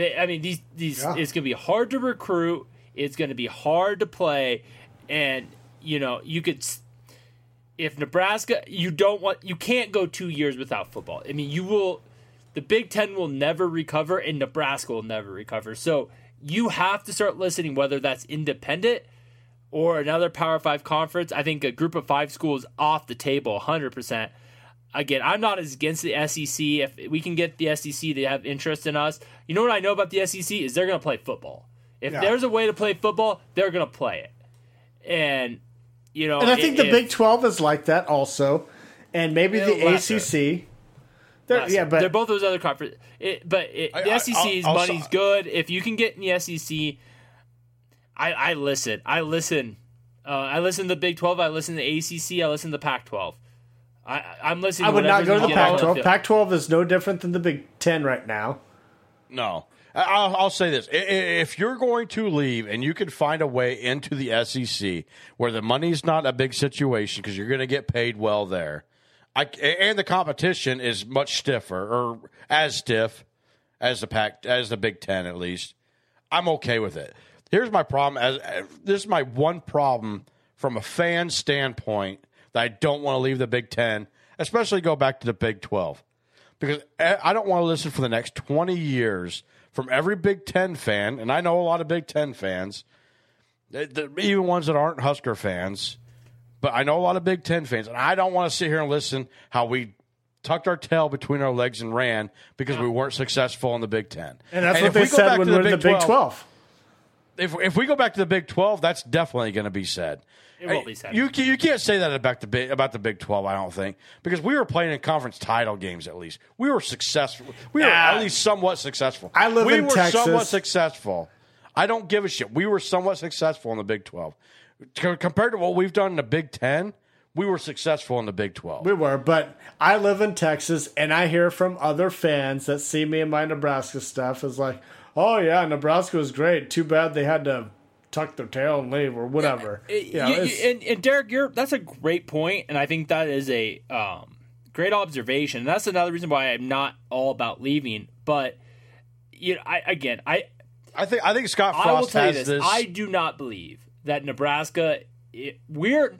They, I mean, these these Yeah. it's going to be hard to recruit, it's going to be hard to play and you know, you could if Nebraska, you don't want, you can't go two years without football. I mean, you will, the Big Ten will never recover, and Nebraska will never recover. So you have to start listening, whether that's independent or another Power Five conference. I think a group of five schools off the table, hundred percent. Again, I'm not as against the SEC. If we can get the SEC to have interest in us, you know what I know about the SEC is they're going to play football. If Yeah. there's a way to play football, they're going to play it. And you know, And I think i- the if- Big 12 is like that also. And maybe the lesser. ACC. They're, yeah, but they're both those other conferences. It, but it, I- the I- SEC's I'll- I'll- money's good. If you can get in the SEC, I, I listen. I listen. Uh, I listen to the Big Twelve. I listen to the ACC. I listen to the Pac twelve. I, I'm listening. I would not go to the gonna get on Pac 12. field. Pac 12 is no different than the Big 10 right now. No. I- I'll, I'll say this. I- i- If you're going to leave and you can find a way into the SEC where the money's not a big situation because you're going to get paid well there, I, and the competition is much stiffer or as stiff as the Pac, as the Big Ten at least, I'm okay with it. Here's my problem. As this is my one problem from a fan standpoint that I don't want to leave the Big Ten, especially go back to the Big Twelve because I don't want to listen for the next 20 years from every Big Ten fan, and I know a lot of Big Ten fans, even ones that aren't Husker fans, but I know a lot of Big Ten fans, and I don't want to sit here and listen how we tucked our tail between our legs and ran because we weren't successful in the Big Ten. And that's if what they we said when to we're in the Big 12. if if we go back to the Big Twelve, that's definitely going to be said. It will be. You ca- you can't say that about the Big about the Big Twelve. I don't think because we were playing in conference title games. At least we were successful. We were Ah. at least somewhat successful. I live we in were Texas. somewhat successful. I don't give a shit. We were somewhat successful in the Big Twelve Co- compared to what we've done in the Big Ten. We were successful in the Big Twelve. We were, but I live in Texas, and I hear from other fans that see me in my Nebraska stuff is like, "Oh yeah, Nebraska was great. Too bad they had to tuck their tail and leave or whatever." It- You know, you- it's- and, and Derek, you're that's a great point, and I think that is a um, great observation. And that's another reason why I'm not all about leaving. But you know, I again, I I think I think Scott I will Frost tell you has this: this. I do not believe that Nebraska. It, we're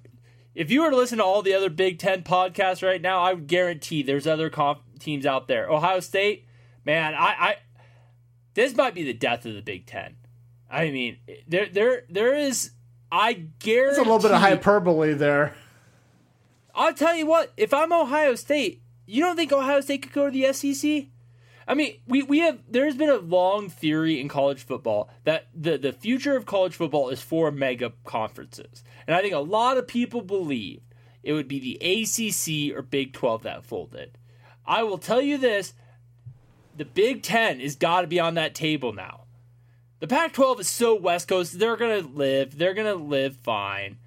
if you were to listen to all the other Big Ten podcasts right now, I would guarantee there's other conf- teams out there. Ohio State, man, I, I this might be the death of the Big Ten. I mean, there there there is. I guarantee There's a little bit of hyperbole there. I'll tell you what, if I'm Ohio State, you don't think Ohio State could go to the SEC? I mean, we, we have there's been a long theory in college football that the, the future of college football is for mega conferences. And I think a lot of people believe it would be the ACC or Big 12 that folded. I will tell you this the Big Ten has got to be on that table now. The Pac 12 is so West Coast, they're going to live. They're going to live fine.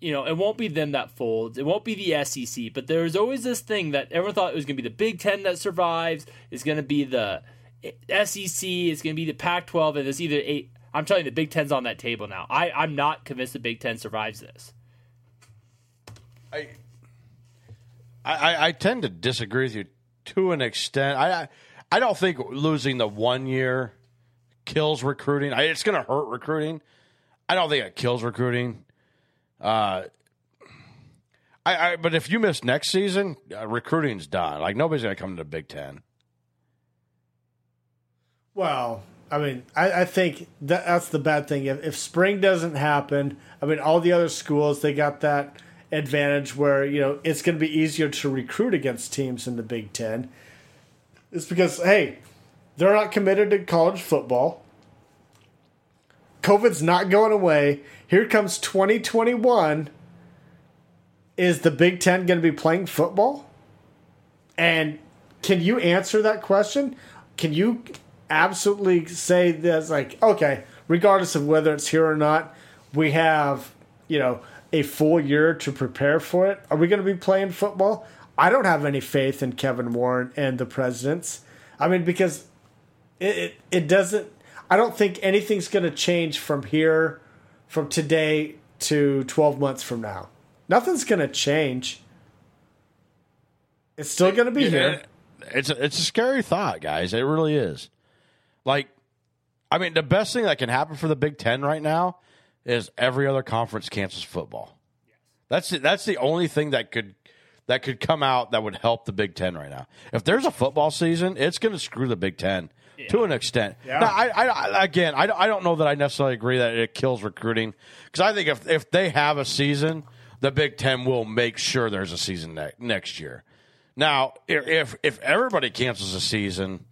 You know, it won't be them that folds. It won't be the SEC. But there's always this thing that everyone thought it was going to be the Big Ten that survives. It's going to be the SEC. It's going to be the Pac 12. And it's either eight. I'm telling you, the Big Ten's on that table now. I, I'm not convinced the Big Ten survives this. I, I, I tend to disagree with you to an extent. I, I don't think losing the one year kills recruiting. I, it's going to hurt recruiting. I don't think it kills recruiting. Uh, I, I but if you miss next season, uh, recruiting's done. Like nobody's going to come to the Big Ten. Well, I mean, I, I think that, that's the bad thing. If, if spring doesn't happen, I mean, all the other schools they got that advantage where you know it's going to be easier to recruit against teams in the Big Ten. It's because hey, they're not committed to college football. COVID's not going away. Here comes 2021. Is the Big Ten going to be playing football? And can you answer that question? Can you absolutely say this? Like, okay, regardless of whether it's here or not, we have, you know, a full year to prepare for it. Are we going to be playing football? I don't have any faith in Kevin Warren and the presidents. I mean, because it, it, it doesn't, I don't think anything's going to change from here, from today to 12 months from now. Nothing's going to change. It's still going to be here. Uh, it's a, it's a scary thought, guys. It really is. Like, I mean, the best thing that can happen for the Big Ten right now is every other conference cancels football. That's the, that's the only thing that could that could come out that would help the Big Ten right now. If there's a football season, it's going to screw the Big Ten to an extent. Yeah. Now, I, I, again, I, I don't know that I necessarily agree that it kills recruiting because I think if if they have a season, the Big Ten will make sure there's a season ne- next year. Now, if if everybody cancels a season,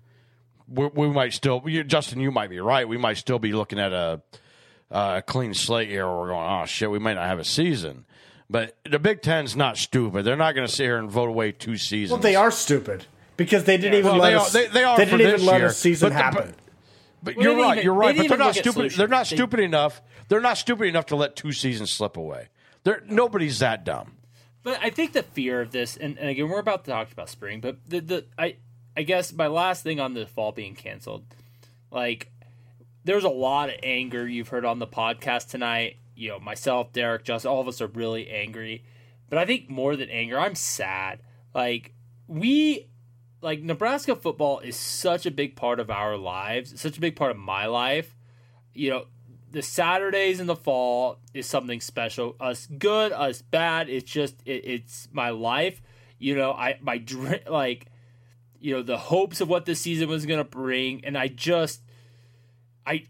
we, we might still. You, Justin, you might be right. We might still be looking at a, a clean slate here. Where we're going, oh shit, we might not have a season. But the Big Ten's not stupid. They're not going to sit here and vote away two seasons. Well, they are stupid because they didn't even Well, let they us. are- they- they are didn't even let year. a season But the- happen. But Well, you're right. even- you're right. didn't But they're not stupid. They're not They- stupid enough. They're not stupid enough to let two seasons slip away. They're, nobody's that dumb. But I think the fear of this, and, and again, we're about to talk about spring, but the, the I I guess my last thing on the fall being canceled, like there's a lot of anger you've heard on the podcast tonight. You know, myself, Derek, Just, all of us are really angry. But I think more than anger, I'm sad. Like we, like Nebraska football is such a big part of our lives, such a big part of my life. You know, the Saturdays in the fall is something special. Us good, us bad. It's just it, it's my life. You know, I my dream like, you know, the hopes of what this season was gonna bring, and I just, I,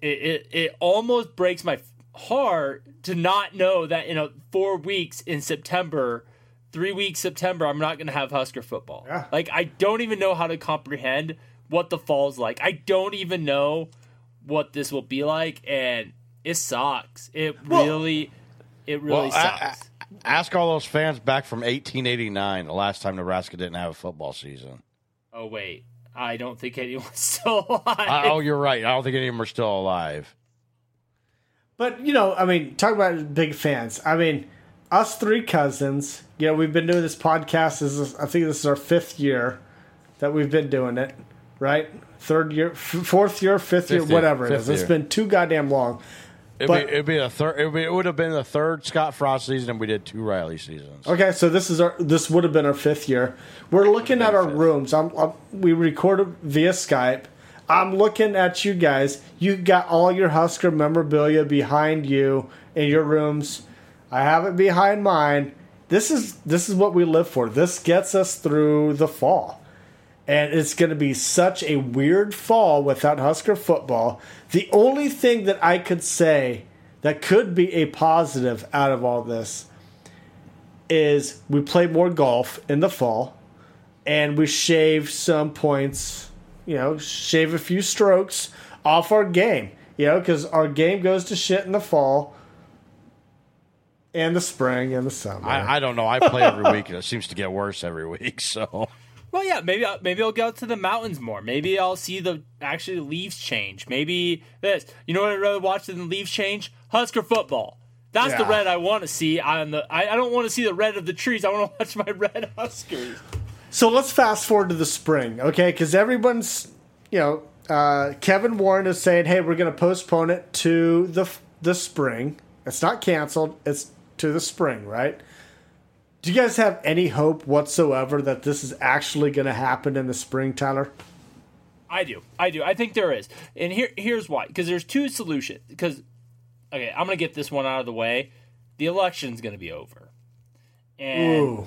it it, it almost breaks my heart to not know that in a four weeks in September. Three weeks September, I'm not gonna have Husker football. Yeah. Like I don't even know how to comprehend what the fall's like. I don't even know what this will be like, and it sucks. It Well- really, it really Well, a- sucks. a- ask all those fans back from 1889, the last time Nebraska didn't have a football season. oh wait, I don't think anyone's still alive. Uh, oh, you're right. I don't think any of them are still alive. But you know, I mean, talk about big fans. I mean, us three cousins. You know, we've been doing this podcast. This is, I think this is our fifth year that we've been doing it. Right, third year, f- fourth year, fifth, year, Fifth year, whatever it is. It's year. been too goddamn long. It'd, But- be, it'd be a third. It'd be, it would have been the third Scott Frost season, and we did two Riley seasons. Okay, so this is our this would have been our fifth year. We're looking at our fifth. rooms. I'm, I'm we recorded via Skype. I'm looking at you guys. You got all your Husker memorabilia behind you in your rooms. I have it behind mine. This is this is what we live for. This gets us through the fall. And it's going to be such a weird fall without Husker football. The only thing that I could say that could be a positive out of all this is we play more golf in the fall and we shave some points, you know, shave a few strokes off our game, you know, because our game goes to shit in the fall. And the spring and the summer. I, I don't know. I play every week, and it seems to get worse every week. So Well, yeah, maybe I'll, maybe I'll go out to the mountains more. Maybe I'll see the actually leaves change. Maybe this. You know what I'd rather watch than the leaves change? Husker football. That's the red I want to see on the. I, I don't want to see the red of the trees. I want to watch my red Huskers. So let's fast forward to the spring, okay? Because everyone's, you know, uh, Kevin Warren is saying, "Hey, we're going to postpone it to the the spring. It's not canceled. It's to the spring, right?" Do you guys have any hope whatsoever that this is actually going to happen in the spring, Tyler? I do. I do. I think there is. And here here's why. Because there's two solutions. Because okay, I'm gonna get this one out of the way. The election's gonna be over. And Ooh.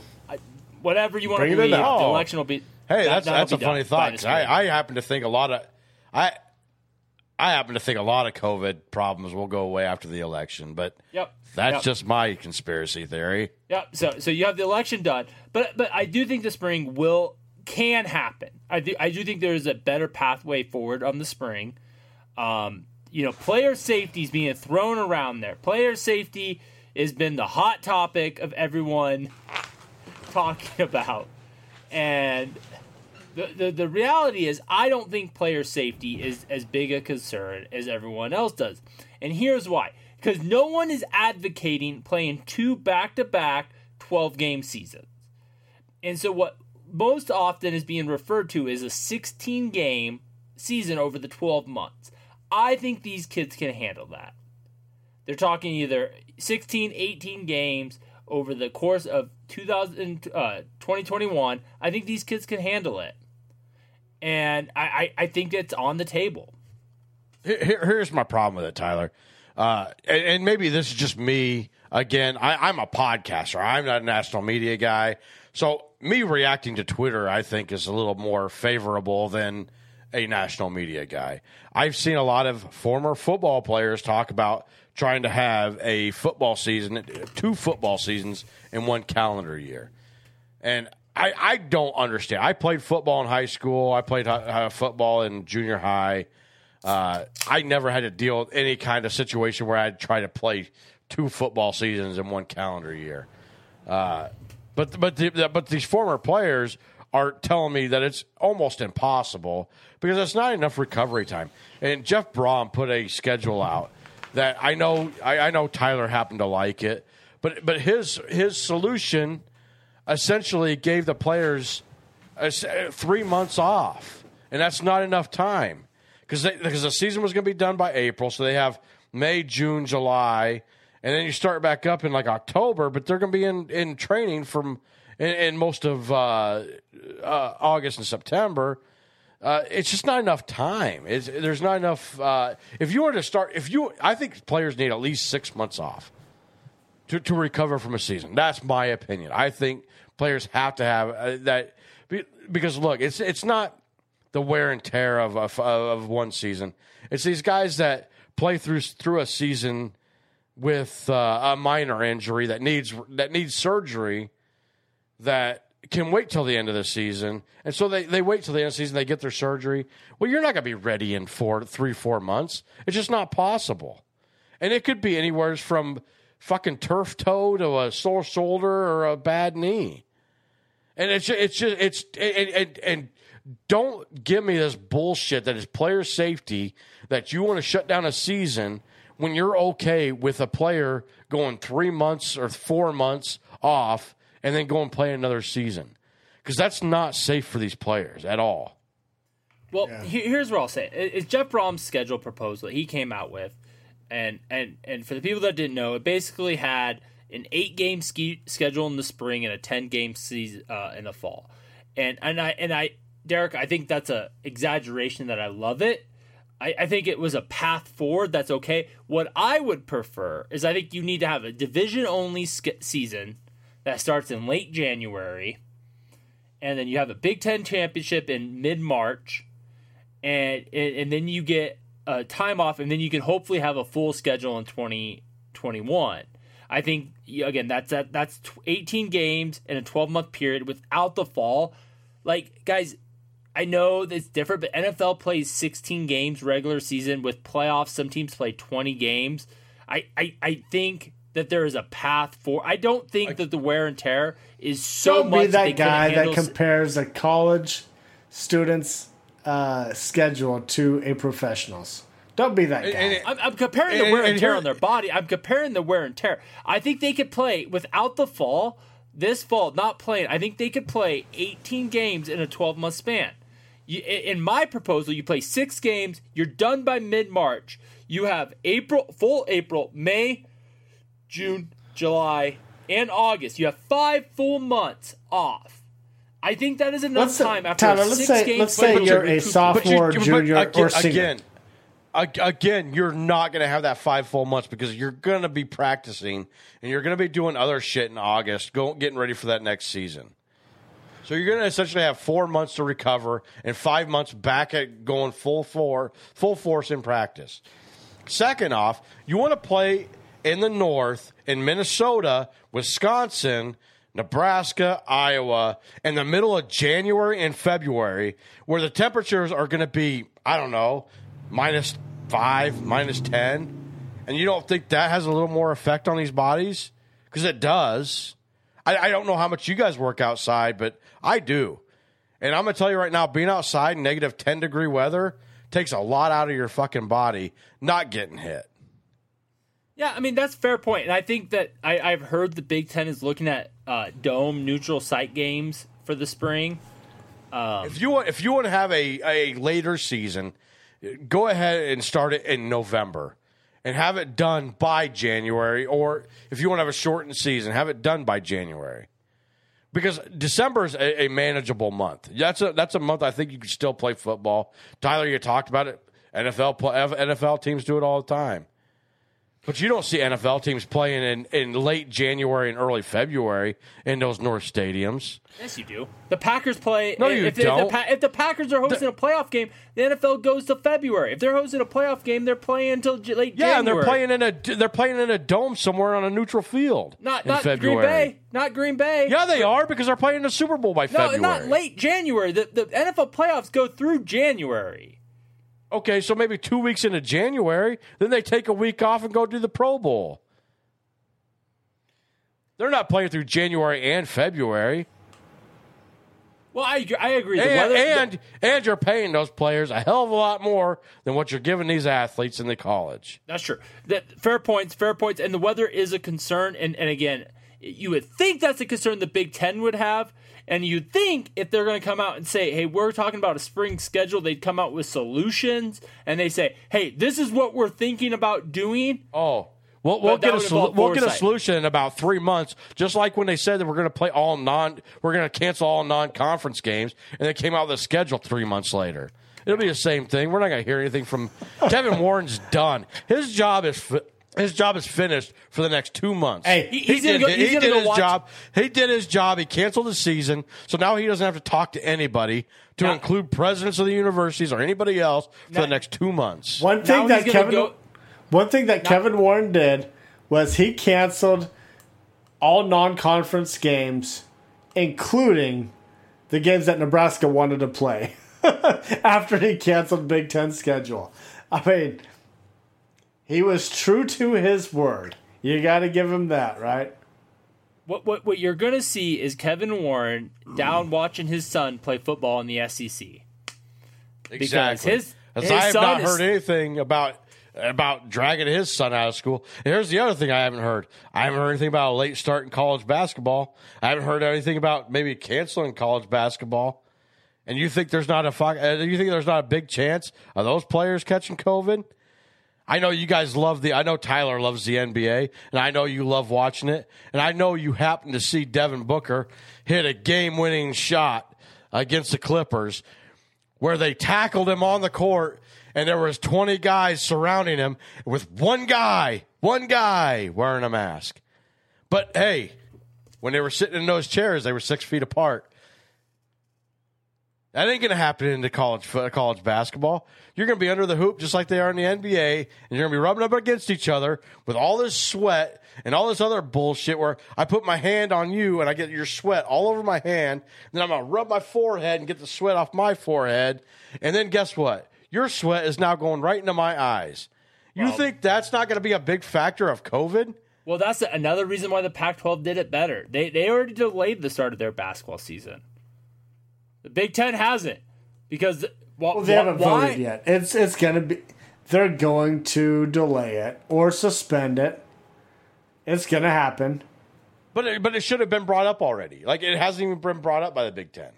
whatever you want to Bring it believe, the election will be hey, that- that's that's a done funny thought. the 'cause spring. I, I happen to think a lot of I I happen to think a lot of COVID problems will go away after the election, but Yep. that's Yep. just my conspiracy theory. Yep. So so you have the election done, but but I do think the spring will can happen. I do I do think there is a better pathway forward on the spring. Um, you know, player safety is being thrown around there. Player safety has been the hot topic of everyone talking about, and the, the reality is I don't think player safety is as big a concern as everyone else does. And here's why. Because no one is advocating playing two back to back 12 game seasons. And so what most often is being referred to is a 16 game season over the 12 months. I think these kids can handle that. They're talking either 16, 18 games over the course of 2000, uh, 2021. I think these kids can handle it. And I, I, I think it's on the table. Here, here- here's my problem with it, Tyler. Uh, and, and maybe this is just me. Again, I, I'm a podcaster. I'm not a national media guy. So me reacting to Twitter, I think, is a little more favorable than a national media guy. I've seen a lot of former football players talk about trying to have a football season, two football seasons in one calendar year. And I, I don't understand. I played football in high school. I played uh, football in junior high. Uh, I never had to deal with any kind of situation where I'd try to play two football seasons in one calendar year. Uh, but but the, but these former players are telling me that it's almost impossible because it's not enough recovery time. And Jeff Brohm put a schedule out that I know I, I know Tyler happened to like it, but but his his solution essentially gave the players three months off, and that's not enough time because because the season was going to be done by April, so they have May, June, July, and then you start back up in like October. But they're going to be in in training from in, in most of uh, uh, August and September. Uh, it's just not enough time. It's, there's not enough. Uh, if you were to start, if you, I think players need at least six months off to, to recover from a season. That's my opinion. I think players have to have uh, that because look, it's it's not the wear and tear of of, of one season. It's these guys that play through through a season with uh, a minor injury that needs that needs surgery that can wait till the end of the season, and so they, they wait till the end of the season. They get their surgery. Well, you're not going to be ready in four, three, four months. It's just not possible. And it could be anywhere from fucking turf toe to a sore shoulder or a bad knee. And it's ju- it's just it's and, and, and don't give me this bullshit that is player safety that you want to shut down a season when you're okay with a player going three months or four months off and then go and play another season because that's not safe for these players at all. Well, he- here's what I'll say: It- it's Jeff Brohm's schedule proposal that he came out with, and and and for the people that didn't know, it basically had an eight game ski schedule in the spring and a ten game season uh, in the fall, and and I and I Derek, I think that's a exaggeration that I love it. I, I think it was a path forward. That's okay. What I would prefer is I think you need to have a division only sk- season that starts in late January, and then you have a Big Ten championship in mid March, and, and and then you get a time off, and then you can hopefully have a full schedule in twenty twenty one. I think again that's that that's eighteen games in a twelve month period without the fall. Like guys, I know it's different, but NFL plays 16 games regular season with playoffs. Some teams play 20 games. I, I, I think that there is a path for. I don't think that the wear and tear is so Don't much be they that guy that compares a college student's uh, schedule to a professional's. Don't be that guy. And it- I'm, I'm comparing the And- wear and, and tear here- on their body. I'm comparing the wear and tear. I think they could play without the fall. This fall, not playing. I think they could play 18 games in a 12 month span. You, in my proposal, you play six games. You're done by mid March. You have April, full April, May, June, July, and August. You have five full months off. I think that is enough Let's time after Tyler, let's six say- game let's say you're a sophomore- But Or junior again, or senior. Again, again, you're not going to have that five full months because you're going to be practicing and you're going to be doing other shit in August, go, getting ready for that next season. So you're going to essentially have four months to recover and five months back at going full four, full force in practice. Second off, you want to play in the north in Minnesota, Wisconsin, Nebraska, Iowa, in the middle of January and February, where the temperatures are going to be, I don't know, minus five, minus 10. And you don't think that has a little more effect on these bodies? Because it does. I, I don't know how much you guys work outside, but I do. And I'm going to tell you right now, being outside in negative 10 degree weather takes a lot out of your fucking body not getting hit. Yeah, I mean that's a fair point, and I think that I, I've heard the Big Ten is looking at uh, dome neutral site games for the spring. If you want, if you want to have a, a later season, go ahead and start it in November and have it done by January. Or if you want to have a shortened season, have it done by January. Because December is a, a manageable month. That's a that's a month I think you can still play football. Tyler, you talked about it. NFL NFL teams do it all the time. But you don't see NFL teams playing in, in late January and early February in those North stadiums. Yes, you do. The Packers play. No, if, you if, the- don't. If the, Pa- if the Packers are hosting a playoff game, the NFL goes to February. If they're hosting a playoff game, they're playing until J- late Yeah, January. and they're playing in a they're playing in a dome somewhere on a neutral field. not in not February. Green Bay, not Green Bay. Yeah, they are because they're playing the Super Bowl by no, February. not late January. The, the NFL playoffs go through January. Okay, so maybe two weeks into January, then they take a week off and go do the Pro Bowl. They're not playing through January and February, Well, I agree- I agree. The and weather, and, and you're paying those players a hell of a lot more than what you're giving these athletes in the college. That's true. That fair points, fair points, and the weather is a concern. And and again, you would think that's a concern the Big Ten would have, and you'd think if they're going to come out and say, "Hey, we're talking about a spring schedule," they'd come out with solutions, and they say, "Hey, this is what we're thinking about doing." Oh, we'll, we'll get a sol- we'll get a solution in about three months. Just like when they said that we're going to play all non, we're going to cancel all non-conference games, and they came out with a schedule three months later. It'll be the same thing. We're not going to hear anything from Kevin Warren's done. His job is fi- his job is finished for the next two months. Hey, He- he's gonna did, go- he he's gonna did go his watch- job. He did his job. He canceled the season, so now he doesn't have to talk to anybody, to Now- include presidents of the universities or anybody else for Now- the next two months. One Now thing he's that gonna Kevin go- one thing that Kevin Warren did was he canceled all non-conference games, including the games that Nebraska wanted to play after he canceled Big Ten schedule. I mean, he was true to his word. You got to give him that, right? What what what you're going to see is Kevin Warren down watching his son play football in the SEC. Exactly. his- As his I have son not is- heard anything about about dragging his son out of school. And here's the other thing I haven't heard. I haven't heard anything about a late start in college basketball. I haven't heard anything about maybe canceling college basketball. And you think there's not a uh, you think there's not a big chance of those players catching COVID? I know you guys love the. I know Tyler loves the NBA, and I know you love watching it. And I know you happen to see Devin Booker hit a game-winning shot against the Clippers, where they tackled him on the court, and there was twenty guys surrounding him with one guy, one guy wearing a mask. But hey, when they were sitting in those chairs, they were six feet apart. That ain't going to happen in the college college basketball. You're going to be under the hoop just like they are in the NBA, and you're going to be rubbing up against each other with all this sweat and all this other bullshit. Where I put my hand on you and I get your sweat all over my hand, then I'm going to rub my forehead and get the sweat off my forehead, and then guess what? Your sweat is now going right into my eyes. You think that's not going to be a big factor of COVID? Well, that's another reason why the Pac-12 did it better. They they already delayed the start of their basketball season. The Big Ten hasn't because well, Well, they haven't why, voted yet. It's it's gonna be. They're going to delay it or suspend it. It's gonna happen. But it, but it should have been brought up already. Like it hasn't even been brought up by the Big Ten.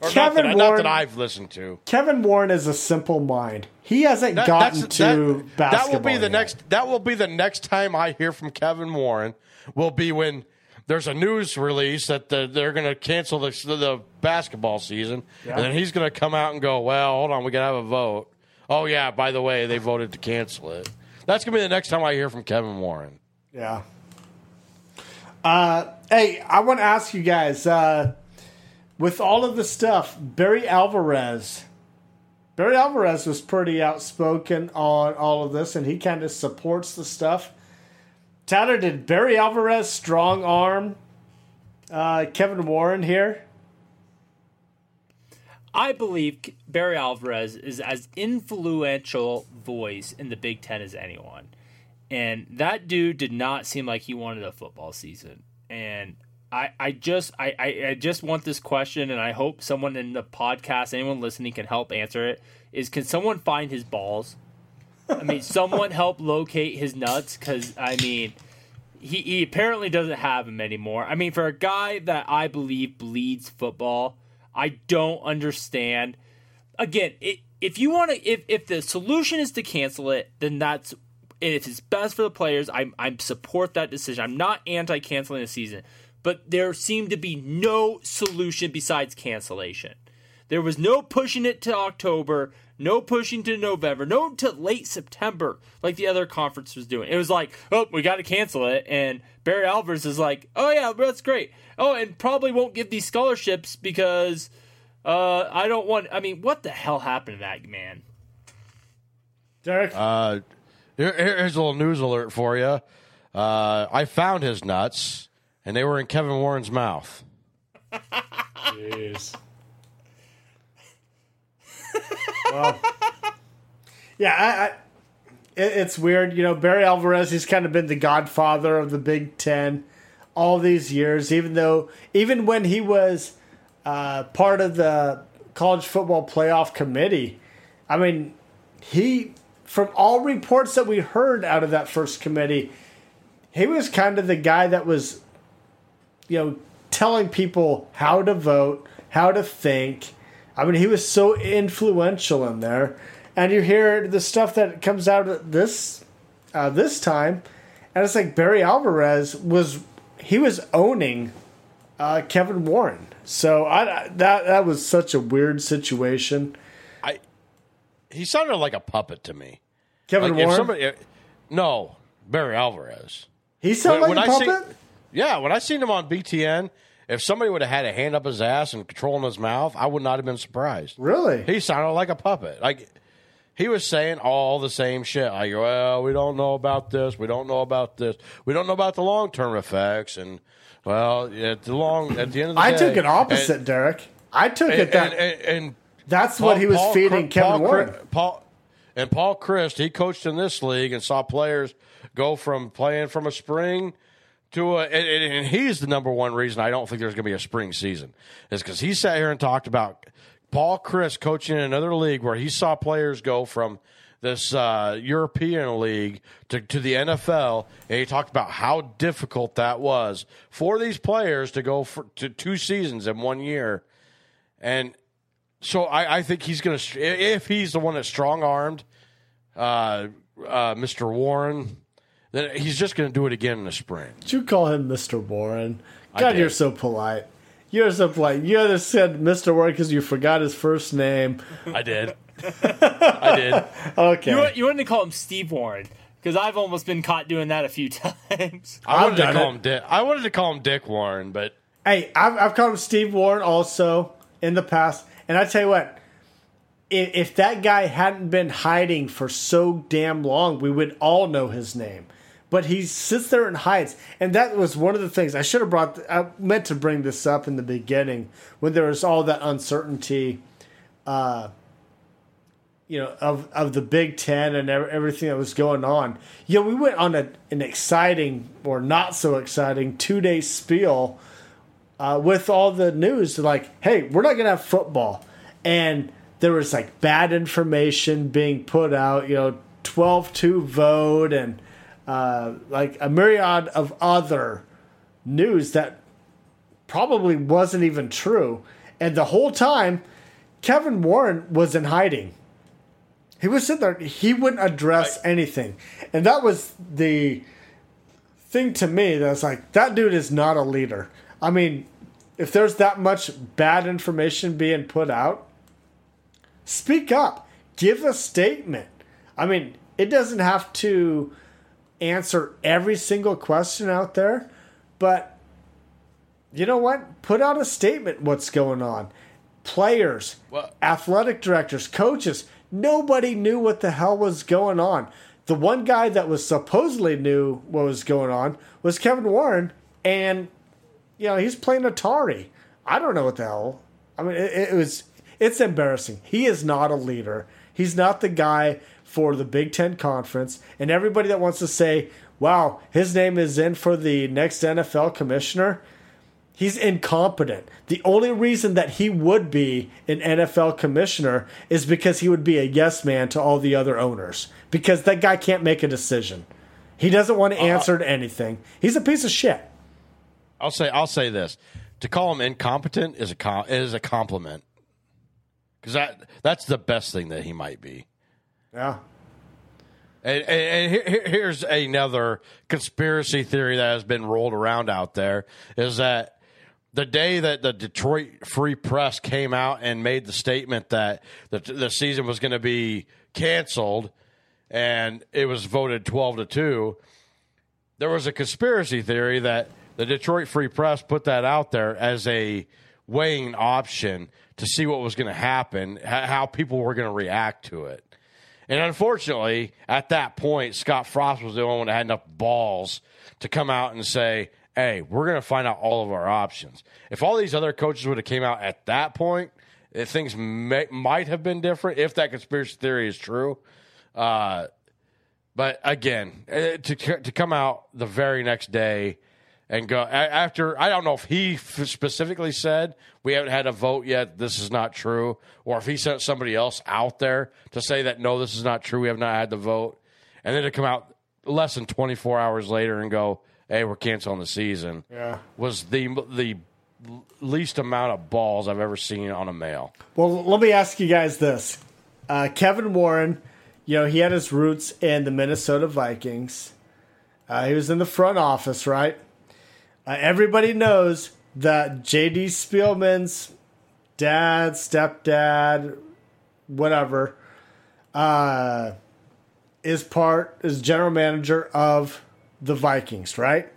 Or Kevin not, that, not Warren- that I've listened to. Kevin Warren is a simple mind. He hasn't That, gotten to that, basketball. that will be the yet. next. That will be the next time I hear from Kevin Warren. Will be when there's a news release that the, they're going to cancel the, the basketball season, and then he's going to come out and go, "Well, hold on, we got to have a vote." Oh yeah, by the way, they voted to cancel it. That's going to be the next time I hear from Kevin Warren. Yeah. Uh, hey, I want to ask you guys uh, with all of the stuff, Barry Alvarez. Barry Alvarez was pretty outspoken on all of this, and he kind of supports the stuff. Tyler, did Barry Alvarez strong arm uh, Kevin Warren here? I believe Barry Alvarez is as influential voice in the Big Ten as anyone, and that dude did not seem like he wanted a football season. And I, I just, I, I, I just want this question, and I hope someone in the podcast, anyone listening, can help answer it. Is can someone find his balls? I mean, someone help locate his nuts because I mean, he, he apparently doesn't have them anymore. I mean, for a guy that I believe bleeds football, I don't understand. Again, it, if you want to, if, if the solution is to cancel it, then that's if it's best for the players. I I support that decision. I'm not anti canceling the season, but there seemed to be no solution besides cancellation. There was no pushing it to October, no pushing to November, no to late September like the other conference was doing. It was like, oh, we got to cancel it. And Barry Alvarez is like, oh, yeah, that's great. Oh, and probably won't give these scholarships because uh, I don't want. I mean, what the hell happened to that man? Derek? Uh, here, here's a little news alert for you. Uh, I found his nuts, and they were in Kevin Warren's mouth. Jeez. well, yeah, I, I, it, it's weird. You know, Barry Alvarez, he's kind of been the godfather of the Big Ten all these years, even though, even when he was uh, part of the college football playoff committee, I mean, he, from all reports that we heard out of that first committee, he was kind of the guy that was you know, telling people how to vote, how to think. I mean, he was so influential in there. And you hear the stuff that comes out this uh, this time, and it's like Barry Alvarez was he was owning uh, Kevin Warren. So I that that was such a weird situation. I he sounded like a puppet to me. Kevin Like Warren, somebody, no, Barry Alvarez. he sounded when like a I puppet. Yeah, when I seen him on BTN, if somebody would have had a hand up his ass and controlling his mouth, I would not have been surprised. really? He sounded like a puppet. Like he was saying all the same shit. Like, well, we don't know about this. We don't know about this. We don't know about the long term effects. And well, at the long at the end of the I day, took it opposite, And, Derek. I took and, it that and, and, that's Paul- what he was Paul feeding Kevin Paul Warren. Paul and Paul Chryst, he coached in this league and saw players go from playing from a spring and, and- he's the number one reason I don't think there's going to be a spring season is because he sat here and talked about Paul Chryst coaching in another league where he saw players go from this uh, European league to, to the NFL, and he talked about how difficult that was for these players to go for, to two seasons in one year, and so I, I think he's going to if he's the one that's strong armed, uh, uh, Mr. Warren, then he's just going to do it again in the spring. Did you call him Mr. Warren? God, did. you're so polite. You're so polite. You either said Mr. Warren because you forgot his first name. I did, I did. Okay. You you wanted to call him Steve Warren because I've almost been caught doing that a few times. I wanted to call it. him Dick. I wanted to call him Dick Warren, but hey, I've, I've called him Steve Warren also in the past. And I tell you what, if, if that guy hadn't been hiding for so damn long, we would all know his name. But he sits there and hides. And that was one of the things I should have brought, I meant to bring this up in the beginning when there was all that uncertainty. Uh, you know, of of the Big Ten and everything that was going on. You know, we went on a, an exciting or not so exciting two day spiel uh, with all the news. Like, hey, we're not gonna have football, and there was like bad information being put out. You know, 12-2 vote and uh, like a myriad of other news that probably wasn't even true. And the whole time, Kevin Warren was in hiding. He was sitting there. He wouldn't address anything, and that was the thing to me. that was like that dude is not a leader. I mean, if there's that much bad information being put out, speak up. Give a statement. I mean, it doesn't have to answer every single question out there, but you know what? Put out a statement what's going on. Players, Well- athletic directors, coaches, nobody knew what the hell was going on. The one guy that was supposedly knew what was going on was Kevin Warren, and you know, he's playing Atari. I don't know what the hell. I mean, it, it was it's embarrassing. He is not a leader. He's not the guy for the Big Ten conference. And everybody that wants to say, "Wow, his name is in for the next NFL commissioner," he's incompetent. The only reason that he would be an NFL commissioner is because he would be a yes man to all the other owners. Because that guy can't make a decision. He doesn't want to uh-huh. answer to anything. He's a piece of shit. I'll say I'll say this: to call him incompetent is a com- is a compliment because that that's the best thing that he might be. Yeah. And, and, and here- here, here's another conspiracy theory that has been rolled around out there: is that the day that the Detroit Free Press came out and made the statement that the, the season was going to be canceled, and it was voted twelve to two, there was a conspiracy theory that the Detroit Free Press put that out there as a weighing option to see what was going to happen, how people were going to react to it. And unfortunately, at that point, Scott Frost was the only one that had enough balls to come out and say, "Hey, we're going to find out all of our options." If all these other coaches would have came out at that point, eh, things may, might have been different. If that conspiracy theory is true, uh, but again, eh, to to come out the very next day and go after I don't know if he specifically said we haven't had a vote yet. This is not true, or if he sent somebody else out there to say that no, this is not true. We have not had the vote, and then to come out less than twenty four hours later and go, "Hey, we're canceling the season." Yeah. was the the least amount of balls I've ever seen on a male. Well, let me ask you guys this: uh, Kevin Warren, you know, he had his roots in the Minnesota Vikings. Uh, he was in the front office, right? Uh, everybody knows that J.D. Spielman's dad, stepdad, whatever, uh, is part is general manager of the Vikings, right?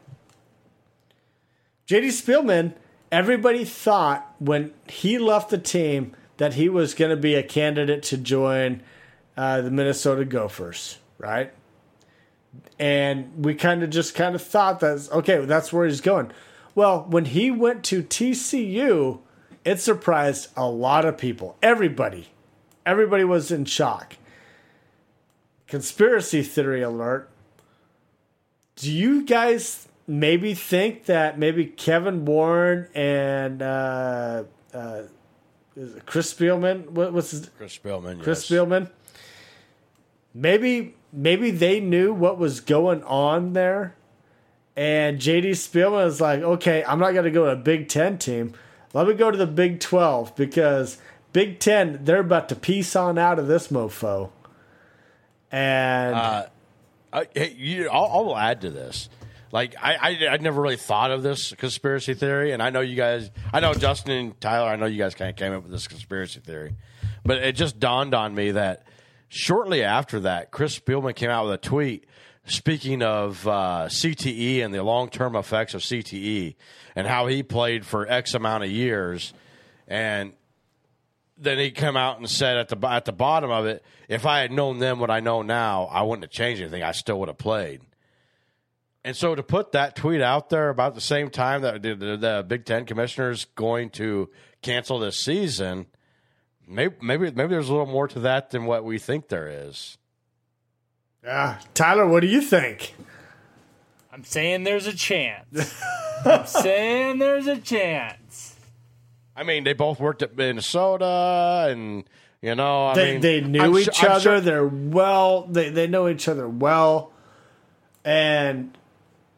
JD Spielman, everybody thought when he left the team that he was going to be a candidate to join uh, the Minnesota Gophers, right? And we kind of just kind of thought that okay, that's where he's going. Well, when he went to TCU, it surprised a lot of people. Everybody, everybody was in shock. Conspiracy theory alert do you guys maybe think that maybe Kevin Warren and uh, uh, Chris Spielman, what, what's his Chris Spielman, Chris yes. Spielman? Maybe maybe they knew what was going on there, and JD Spielman was like, "Okay, I'm not going to go to a Big Ten team. Let me go to the Big Twelve because Big Ten they're about to piece on out of this mofo." And Uh, I, hey, you, I'll, I'll add to this. Like I, I, I never really thought of this conspiracy theory, and I know you guys. I know Justin and Tyler. I know you guys kind of came up with this conspiracy theory, but it just dawned on me that shortly after that, Chris Spielman came out with a tweet speaking of uh, CTE and the long term effects of CTE and how he played for X amount of years, and then he come out and said at the at the bottom of it, if I had known then what I know now, I wouldn't have changed anything. I still would have played. And so to put that tweet out there about the same time that the, the, the Big Ten commissioners going to cancel this season, maybe maybe maybe there's a little more to that than what we think there is. Yeah, Tyler, what do you think? I'm saying there's a chance. I'm saying there's a chance. I mean, they both worked at Minnesota, and you know, I They mean, they knew I'm each su- other. sure- They're well. They they know each other well, and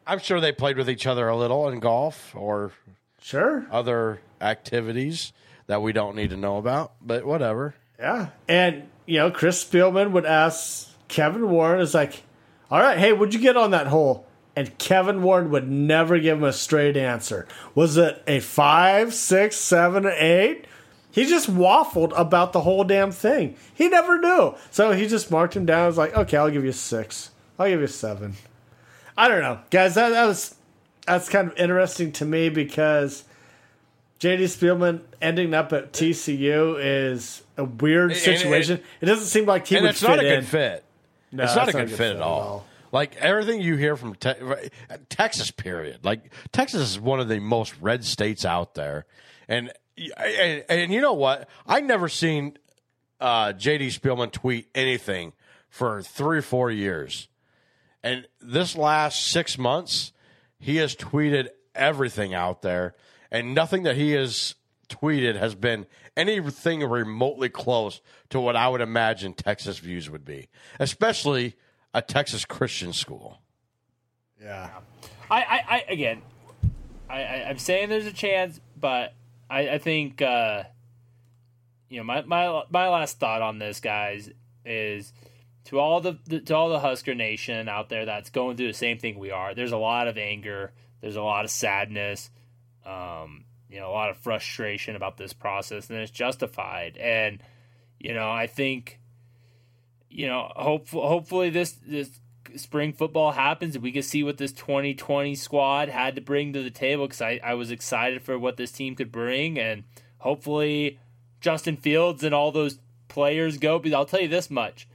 I'm sure they played with each other a little in golf or sure, other activities that we don't need to know about. But whatever. yeah. And you know, Chris Spielman would ask Kevin Warren, "Is like, all right, hey, what'd you get on that hole?" And Kevin Warren would never give him a straight answer. Was it a five, six, seven, eight? He just waffled about the whole damn thing. He never knew. So he just marked him down. I Was like, okay, I'll give you a six. I'll give you a seven. I don't know, guys. That, that was that's kind of interesting to me because JD Spielman ending up at TCU is a weird situation. it doesn't seem like he would it's fit not a good fit. No, it's not a good fit, at all. Like everything you hear from te- Texas, period. Like Texas is one of the most red states out there, and and, and you know what? I never seen uh, JD Spielman tweet anything for three or four years, and this last six months, he has tweeted everything out there, and nothing that he has tweeted has been anything remotely close to what I would imagine Texas views would be, especially a Texas Christian school. Yeah. I, I, I again, I, I, I'm saying there's a chance, but I, I think, uh, you know, my, my, my last thought on this, guys, is to all the, the to all the Husker Nation out there that's going through the same thing we are. There's a lot of anger. There's a lot of sadness. Um, you know, a lot of frustration about this process, and it's justified. And you know, I think, you know, hope, hopefully this this spring football happens and we can see what this 2020 squad had to bring to the table because I, I was excited for what this team could bring and hopefully Justin Fields and all those players go. But I'll tell you this much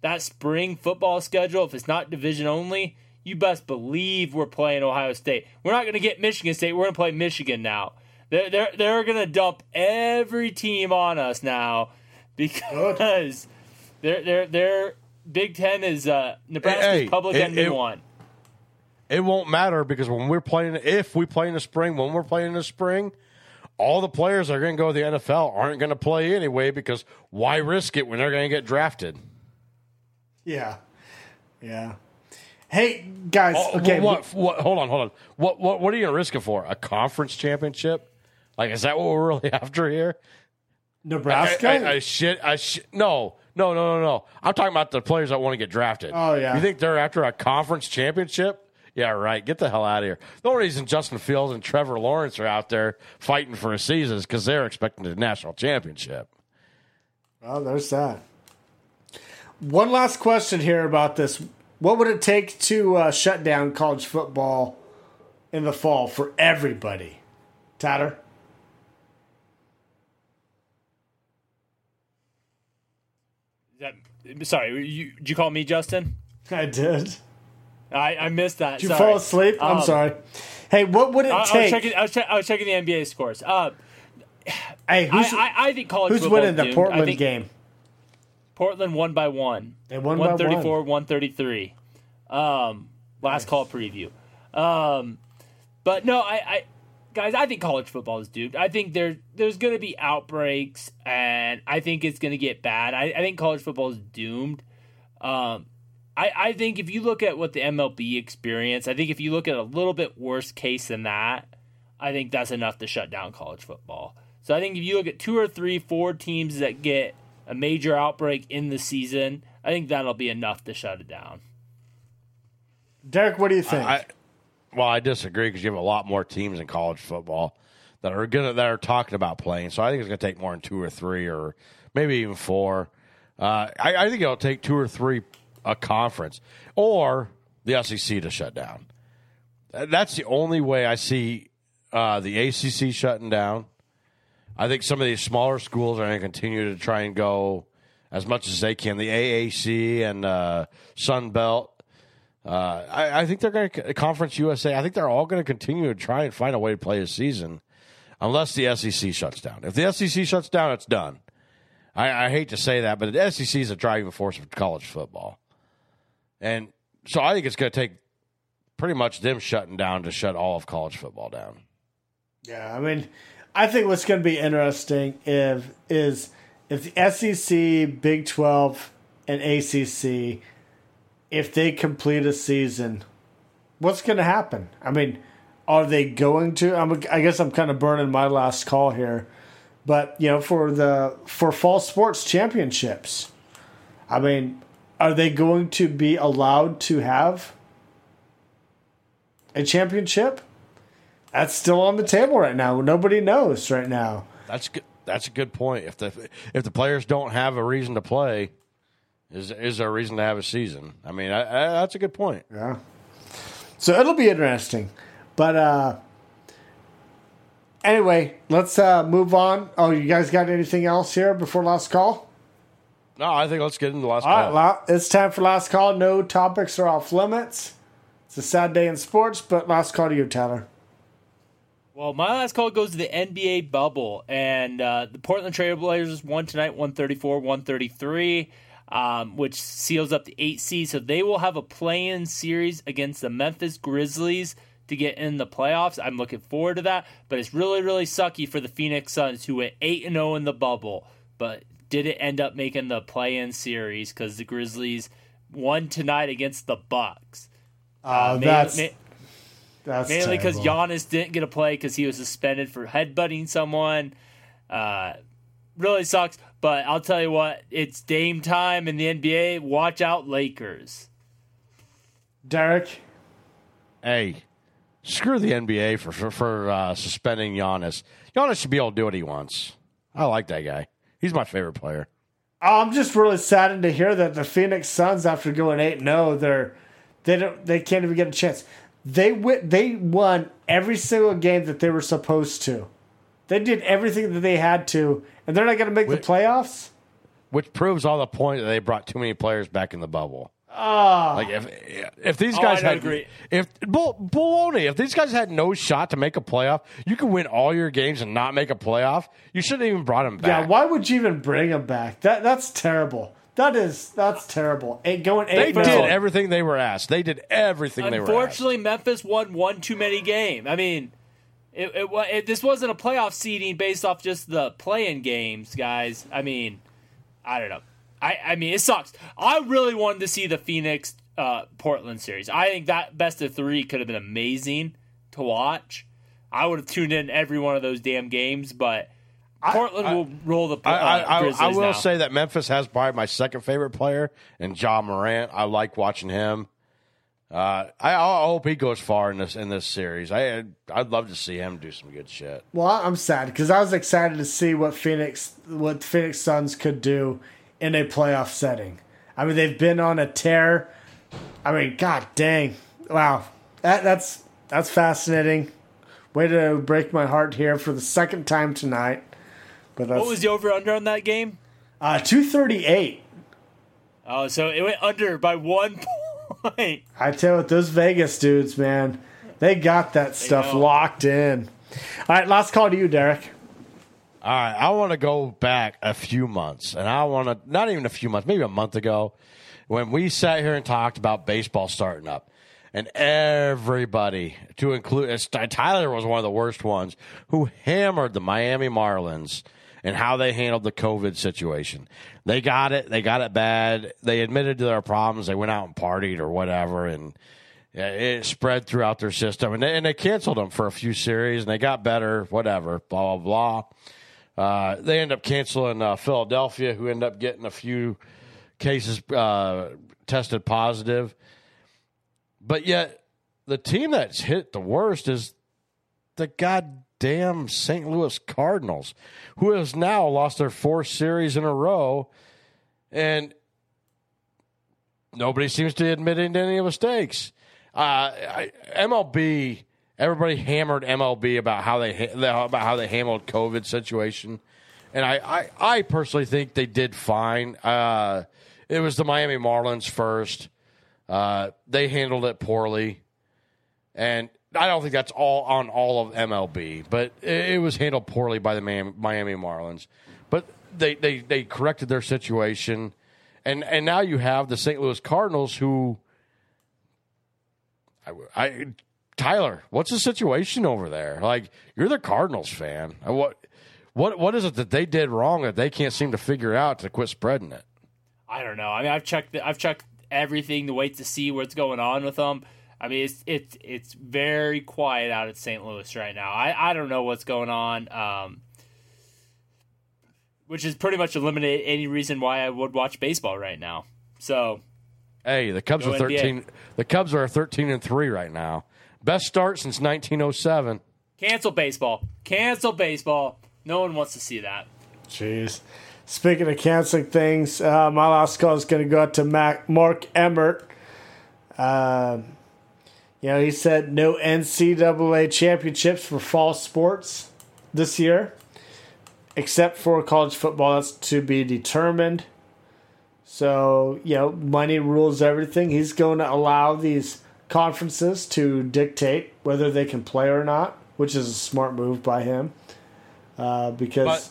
that spring football schedule, if it's not division only, you best believe we're playing Ohio State. We're not going to get Michigan State. We're going to play Michigan now. They're, they're, they're going to dump every team on us now because they're, they're, they're, Big Ten is uh, Nebraska's Hey, public it- enemy it- one. It won't matter because when we're playing, if we play in the spring, when we're playing in the spring, all the players that are going to go to the NFL aren't going to play anyway because why risk it when they're going to get drafted? Yeah. Yeah. Hey guys, Oh, okay. What, what, hold on, hold on. What, what, what are you to risk it for? A conference championship? Like, is that what we're really after here? Nebraska? I, I, I shit. I shit. No, no, no, no, no. I'm talking about the players that want to get drafted. Oh, yeah. You think they're after a conference championship? Yeah, right. Get the hell out of here. The only reason Justin Fields and Trevor Lawrence are out there fighting for a season is because they're expecting the national championship. well, there's that. One last question here about this. What would it take to uh, shut down college football in the fall for everybody? Tatter? That, sorry, you, did you call me Justin? I did. I, I missed that. Did you sorry. fall asleep? I'm Um, sorry. Hey, what would it I, I was take? checking. I was, che- I was checking the NBA scores. Uh, hey, I, who's, I, I think college who's football winning the. I Portland think game? Portland won by one. They won by one. 134, 133. Um, last call preview. Um, but no, I, I, guys, I think college football is doomed. I think there, there's going to be outbreaks, and I think it's going to get bad. I, I think college football is doomed. Um, I, I think if you look at what the MLB experienced, I think if you look at a little bit worse case than that, I think that's enough to shut down college football. So I think if you look at two or three, four teams that get a major outbreak in the season, I think that'll be enough to shut it down. Derek, what do you think? I, well, I disagree because you have a lot more teams in college football that are gonna that are talking about playing. So I think it's gonna take more than two or three, or maybe even four. Uh, I, I think it'll take two or three a conference or the SEC to shut down. That's the only way I see uh, the ACC shutting down. I think some of these smaller schools are going to continue to try and go as much as they can. The AAC and uh, Sun Belt. Uh, I, I think they're going to Conference USA. I think they're all going to continue to try and find a way to play a season, unless the SEC shuts down. If the SEC shuts down, it's done. I, I hate to say that, but the SEC is a driving force of college football, and so I think it's going to take pretty much them shutting down to shut all of college football down. Yeah, I mean, I think what's going to be interesting if is if the SEC, Big Twelve, and ACC, if they complete a season, what's going to happen? I mean, are they going to? I'm, I guess I'm kind of burning my last call here, but you know, for the for fall sports championships, I mean, are they going to be allowed to have a championship? That's still on the table right now. Nobody knows right now. That's good. That's a good point. If the if the players don't have a reason to play, is is there a reason to have a season? I mean, I, I, that's a good point. Yeah. So it'll be interesting. But uh anyway, let's uh move on. Oh, you guys got anything else here before last call? No, I think let's get into the last All right, call. la- it's time for last call. No topics are off limits. It's a sad day in sports, but last call to you, Tyler. Well, my last call goes to the NBA bubble, and uh, the Portland Trailblazers won tonight, 134 133, um, which seals up the eight seed. So they will have a play in series against the Memphis Grizzlies to get in the playoffs. I'm looking forward to that, but it's really, really sucky for the Phoenix Suns, who went 8 0 in the bubble, but didn't end up making the play in series because the Grizzlies won tonight against the Bucks. Uh, Ma- that's ma- that's Mainly because terrible. Giannis didn't get a play because he was suspended for headbutting someone. Uh, really sucks. But I'll tell you what, it's Dame time in the NBA. Watch out, Lakers. Derek. Hey, screw the NBA for for, for uh, suspending Giannis. Giannis should be able to do what he wants. I like that guy. He's my favorite player. I'm just really saddened to hear that the Phoenix Suns, after going eight 0 they're they don't they can't even get a chance. They win, they won every single game that they were supposed to. They did everything that they had to, and they're not going to make Wait. the playoffs. Which proves all the point that they brought too many players back in the bubble. Ah, Like if if these Oh, guys I don't had agree. if bull, baloney, if these guys had no shot to make a playoff, you could win all your games and not make a playoff. You shouldn't even brought them back. yeah. Why would you even bring them back? That that's terrible. That is that's terrible. Eight, going They eight did everything they were asked. They did everything they were asked. Unfortunately, Memphis won one too many game. I mean, it, it, wa- it this wasn't a playoff seeding based off just the playing games, guys. I mean, I don't know. I, I mean, it sucks. I really wanted to see the Phoenix uh, Portland series. I think that best of three could have been amazing to watch. I would have tuned in every one of those damn games, but Portland will roll the uh, I, I, I, will now. say that Memphis has probably my second favorite player, and Ja Morant. I like watching him. Uh, I, I hope he goes far in this in this series. I I'd love to see him do some good shit. Well, I'm sad because I was excited to see what Phoenix, what Phoenix Suns could do in a playoff setting. I mean, they've been on a tear. I mean, god dang, wow, that that's that's fascinating. Way to break my heart here for the second time tonight. But that's What was the over under on that game? uh, two thirty eight. Oh, so it went under by one point. I tell you what, those Vegas dudes, man, they got that stuff know. locked in. All right, last call to you, Derek. All right, I want to go back a few months, and I want to not even a few months, maybe a month ago, when we sat here and talked about baseball starting up, and everybody, to include Tyler, was one of the worst ones who hammered the Miami Marlins and how they handled the COVID situation. They got it, they got it bad. They admitted to their problems. They went out and partied or whatever, and it spread throughout their system, and they, and they canceled them for a few series, and they got better, whatever, blah blah blah. Uh, they end up canceling uh, Philadelphia, who end up getting a few cases uh, tested positive. But yet, the team that's hit the worst is the goddamn St. Louis Cardinals, who has now lost their fourth series in a row, and nobody seems to admit into any mistakes. Uh, I, MLB, everybody hammered MLB about how they about how they handled COVID situation, and I, I, I personally think they did fine. Uh, it was the Miami Marlins first. Uh, they handled it poorly, and I don't think that's all on all of MLB, but it, was handled poorly by the Miami, Miami Marlins. but they, they, they corrected their situation, and and now you have the St. Louis Cardinals who. I, I Tyler, what's the situation over there? Like you're the Cardinals fan. What what what is it that they did wrong that they can't seem to figure out to quit spreading it? I don't know. I mean, I've checked. The, I've checked everything to wait to see what's going on with them. I mean, it's it's it's very quiet out at St. Louis right now. I, I don't know what's going on, um, which is pretty much eliminate any reason why I would watch baseball right now. So, hey, the Cubs Go are NBA. thirteen. The Cubs are thirteen and three right now. Best start since 1907. cancel baseball. Cancel baseball. No one wants to see that. Jeez. Speaking of canceling things, uh, my last call is going to go out to Mac, Mark Emmert. Um, you know, he said no NCAA championships for fall sports this year, except for college football. That's to be determined. So, you know, money rules everything. He's going to allow these conferences to dictate whether they can play or not, which is a smart move by him. Uh, because. But-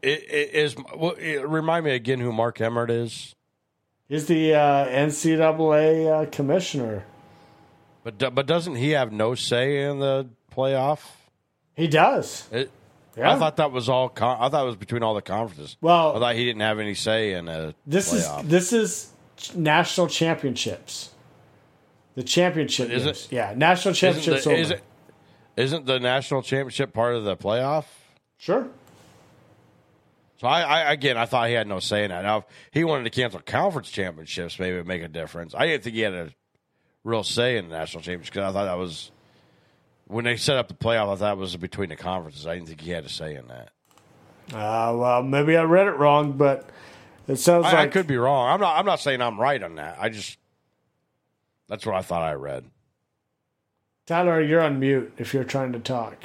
It, it is. Well, it, remind me again who Mark Emmert is. He's the uh, NCAA uh, commissioner. But but doesn't he have no say in the playoff? He does. It, Yeah. I thought that was all. Con- I thought it was between all the conferences. Well- I thought he didn't have any say in a This playoff. is this is national championships. The championship Is it- Yeah, national isn't, championships. the, only. is it, isn't the national championship part of the playoff? Sure. So I, I again, I thought he had no say in that. Now, if he wanted to cancel conference championships, maybe it would make a difference. I didn't think he had a real say in the national championship because I thought that was when they set up the playoff. I thought it was between the conferences. I didn't think he had a say in that. Uh, well, maybe I read it wrong, but it sounds I, I could be wrong. I'm not. I'm not saying I'm right on that. I just that's what I thought I read. Tyler, you're on mute if you're trying to talk.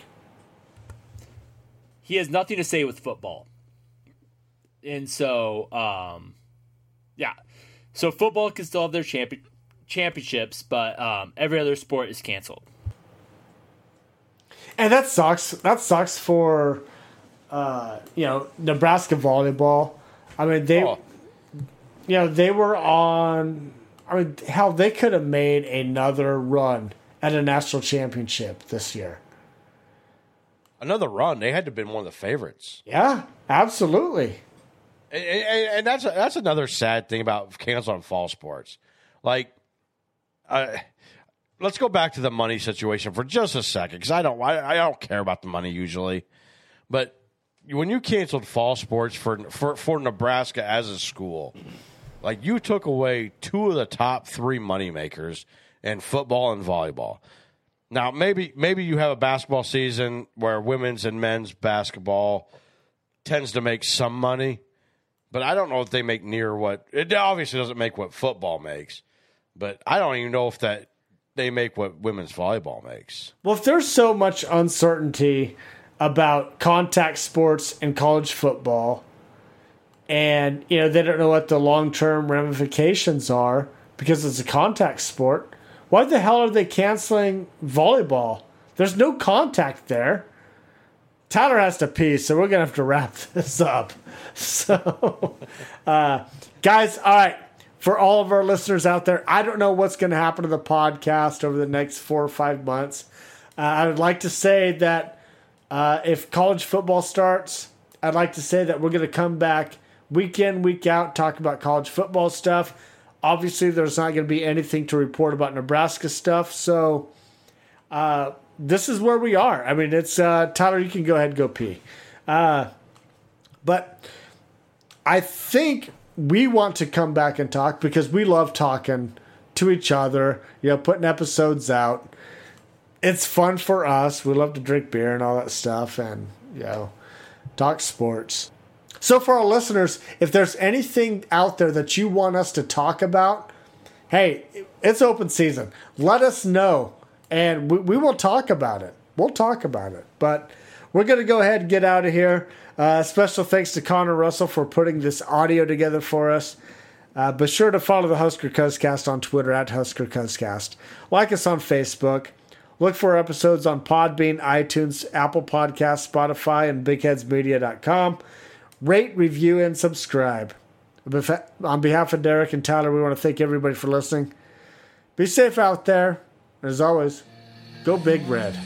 He has nothing to say with football. And so, um, yeah. So football can still have their champion championships, but um, every other sport is canceled. And that sucks. That sucks for uh, you know Nebraska volleyball. I mean they, Oh. you know they were on. I mean hell, they could have made another run at a national championship this year. Another run. They had to have been one of the favorites. Yeah, absolutely. And, and, and that's that's another sad thing about canceling fall sports. Like, uh, let's go back to the money situation for just a second because I don't I, I don't care about the money usually, but when you canceled fall sports for for for Nebraska as a school, like you took away two of the top three money makers in football and volleyball. Now maybe maybe you have a basketball season where women's and men's basketball tends to make some money, but I don't know if they make near what it obviously doesn't make what football makes. But I don't even know if that they make what women's volleyball makes. Well, if there's so much uncertainty about contact sports and college football, and you know they don't know what the long term ramifications are because it's a contact sport, why the hell are they canceling volleyball? There's no contact there. Tyler has to pee, so we're gonna have to wrap this up. So, uh, guys, all right. For all of our listeners out there, I don't know what's going to happen to the podcast over the next four or five months. Uh, I would like to say that uh, if college football starts, I'd like to say that we're going to come back week in, week out, talk about college football stuff. Obviously, there's not going to be anything to report about Nebraska stuff. So, uh, this is where we are. I mean, it's uh, Tyler. You can go ahead and go pee. Uh, but I think we want to come back and talk because we love talking to each other. You know, putting episodes out. It's fun for us. We love to drink beer and all that stuff, and you know, talk sports. So, for our listeners, if there's anything out there that you want us to talk about, hey, it's open season. Let us know, and we, we will talk about it. We'll talk about it. But we're going to go ahead and get out of here. Uh, special thanks to Connor Russell for putting this audio together for us. Uh, be sure to follow the Husker Cuzcast on Twitter at Husker Cuzcast. Like us on Facebook. Look for episodes on Podbean, iTunes, Apple Podcasts, Spotify, and BigHeadsMedia.com. Rate, review, and subscribe. On behalf of Derek and Tyler, we want to thank everybody for listening. Be safe out there. And as always, go Big Red.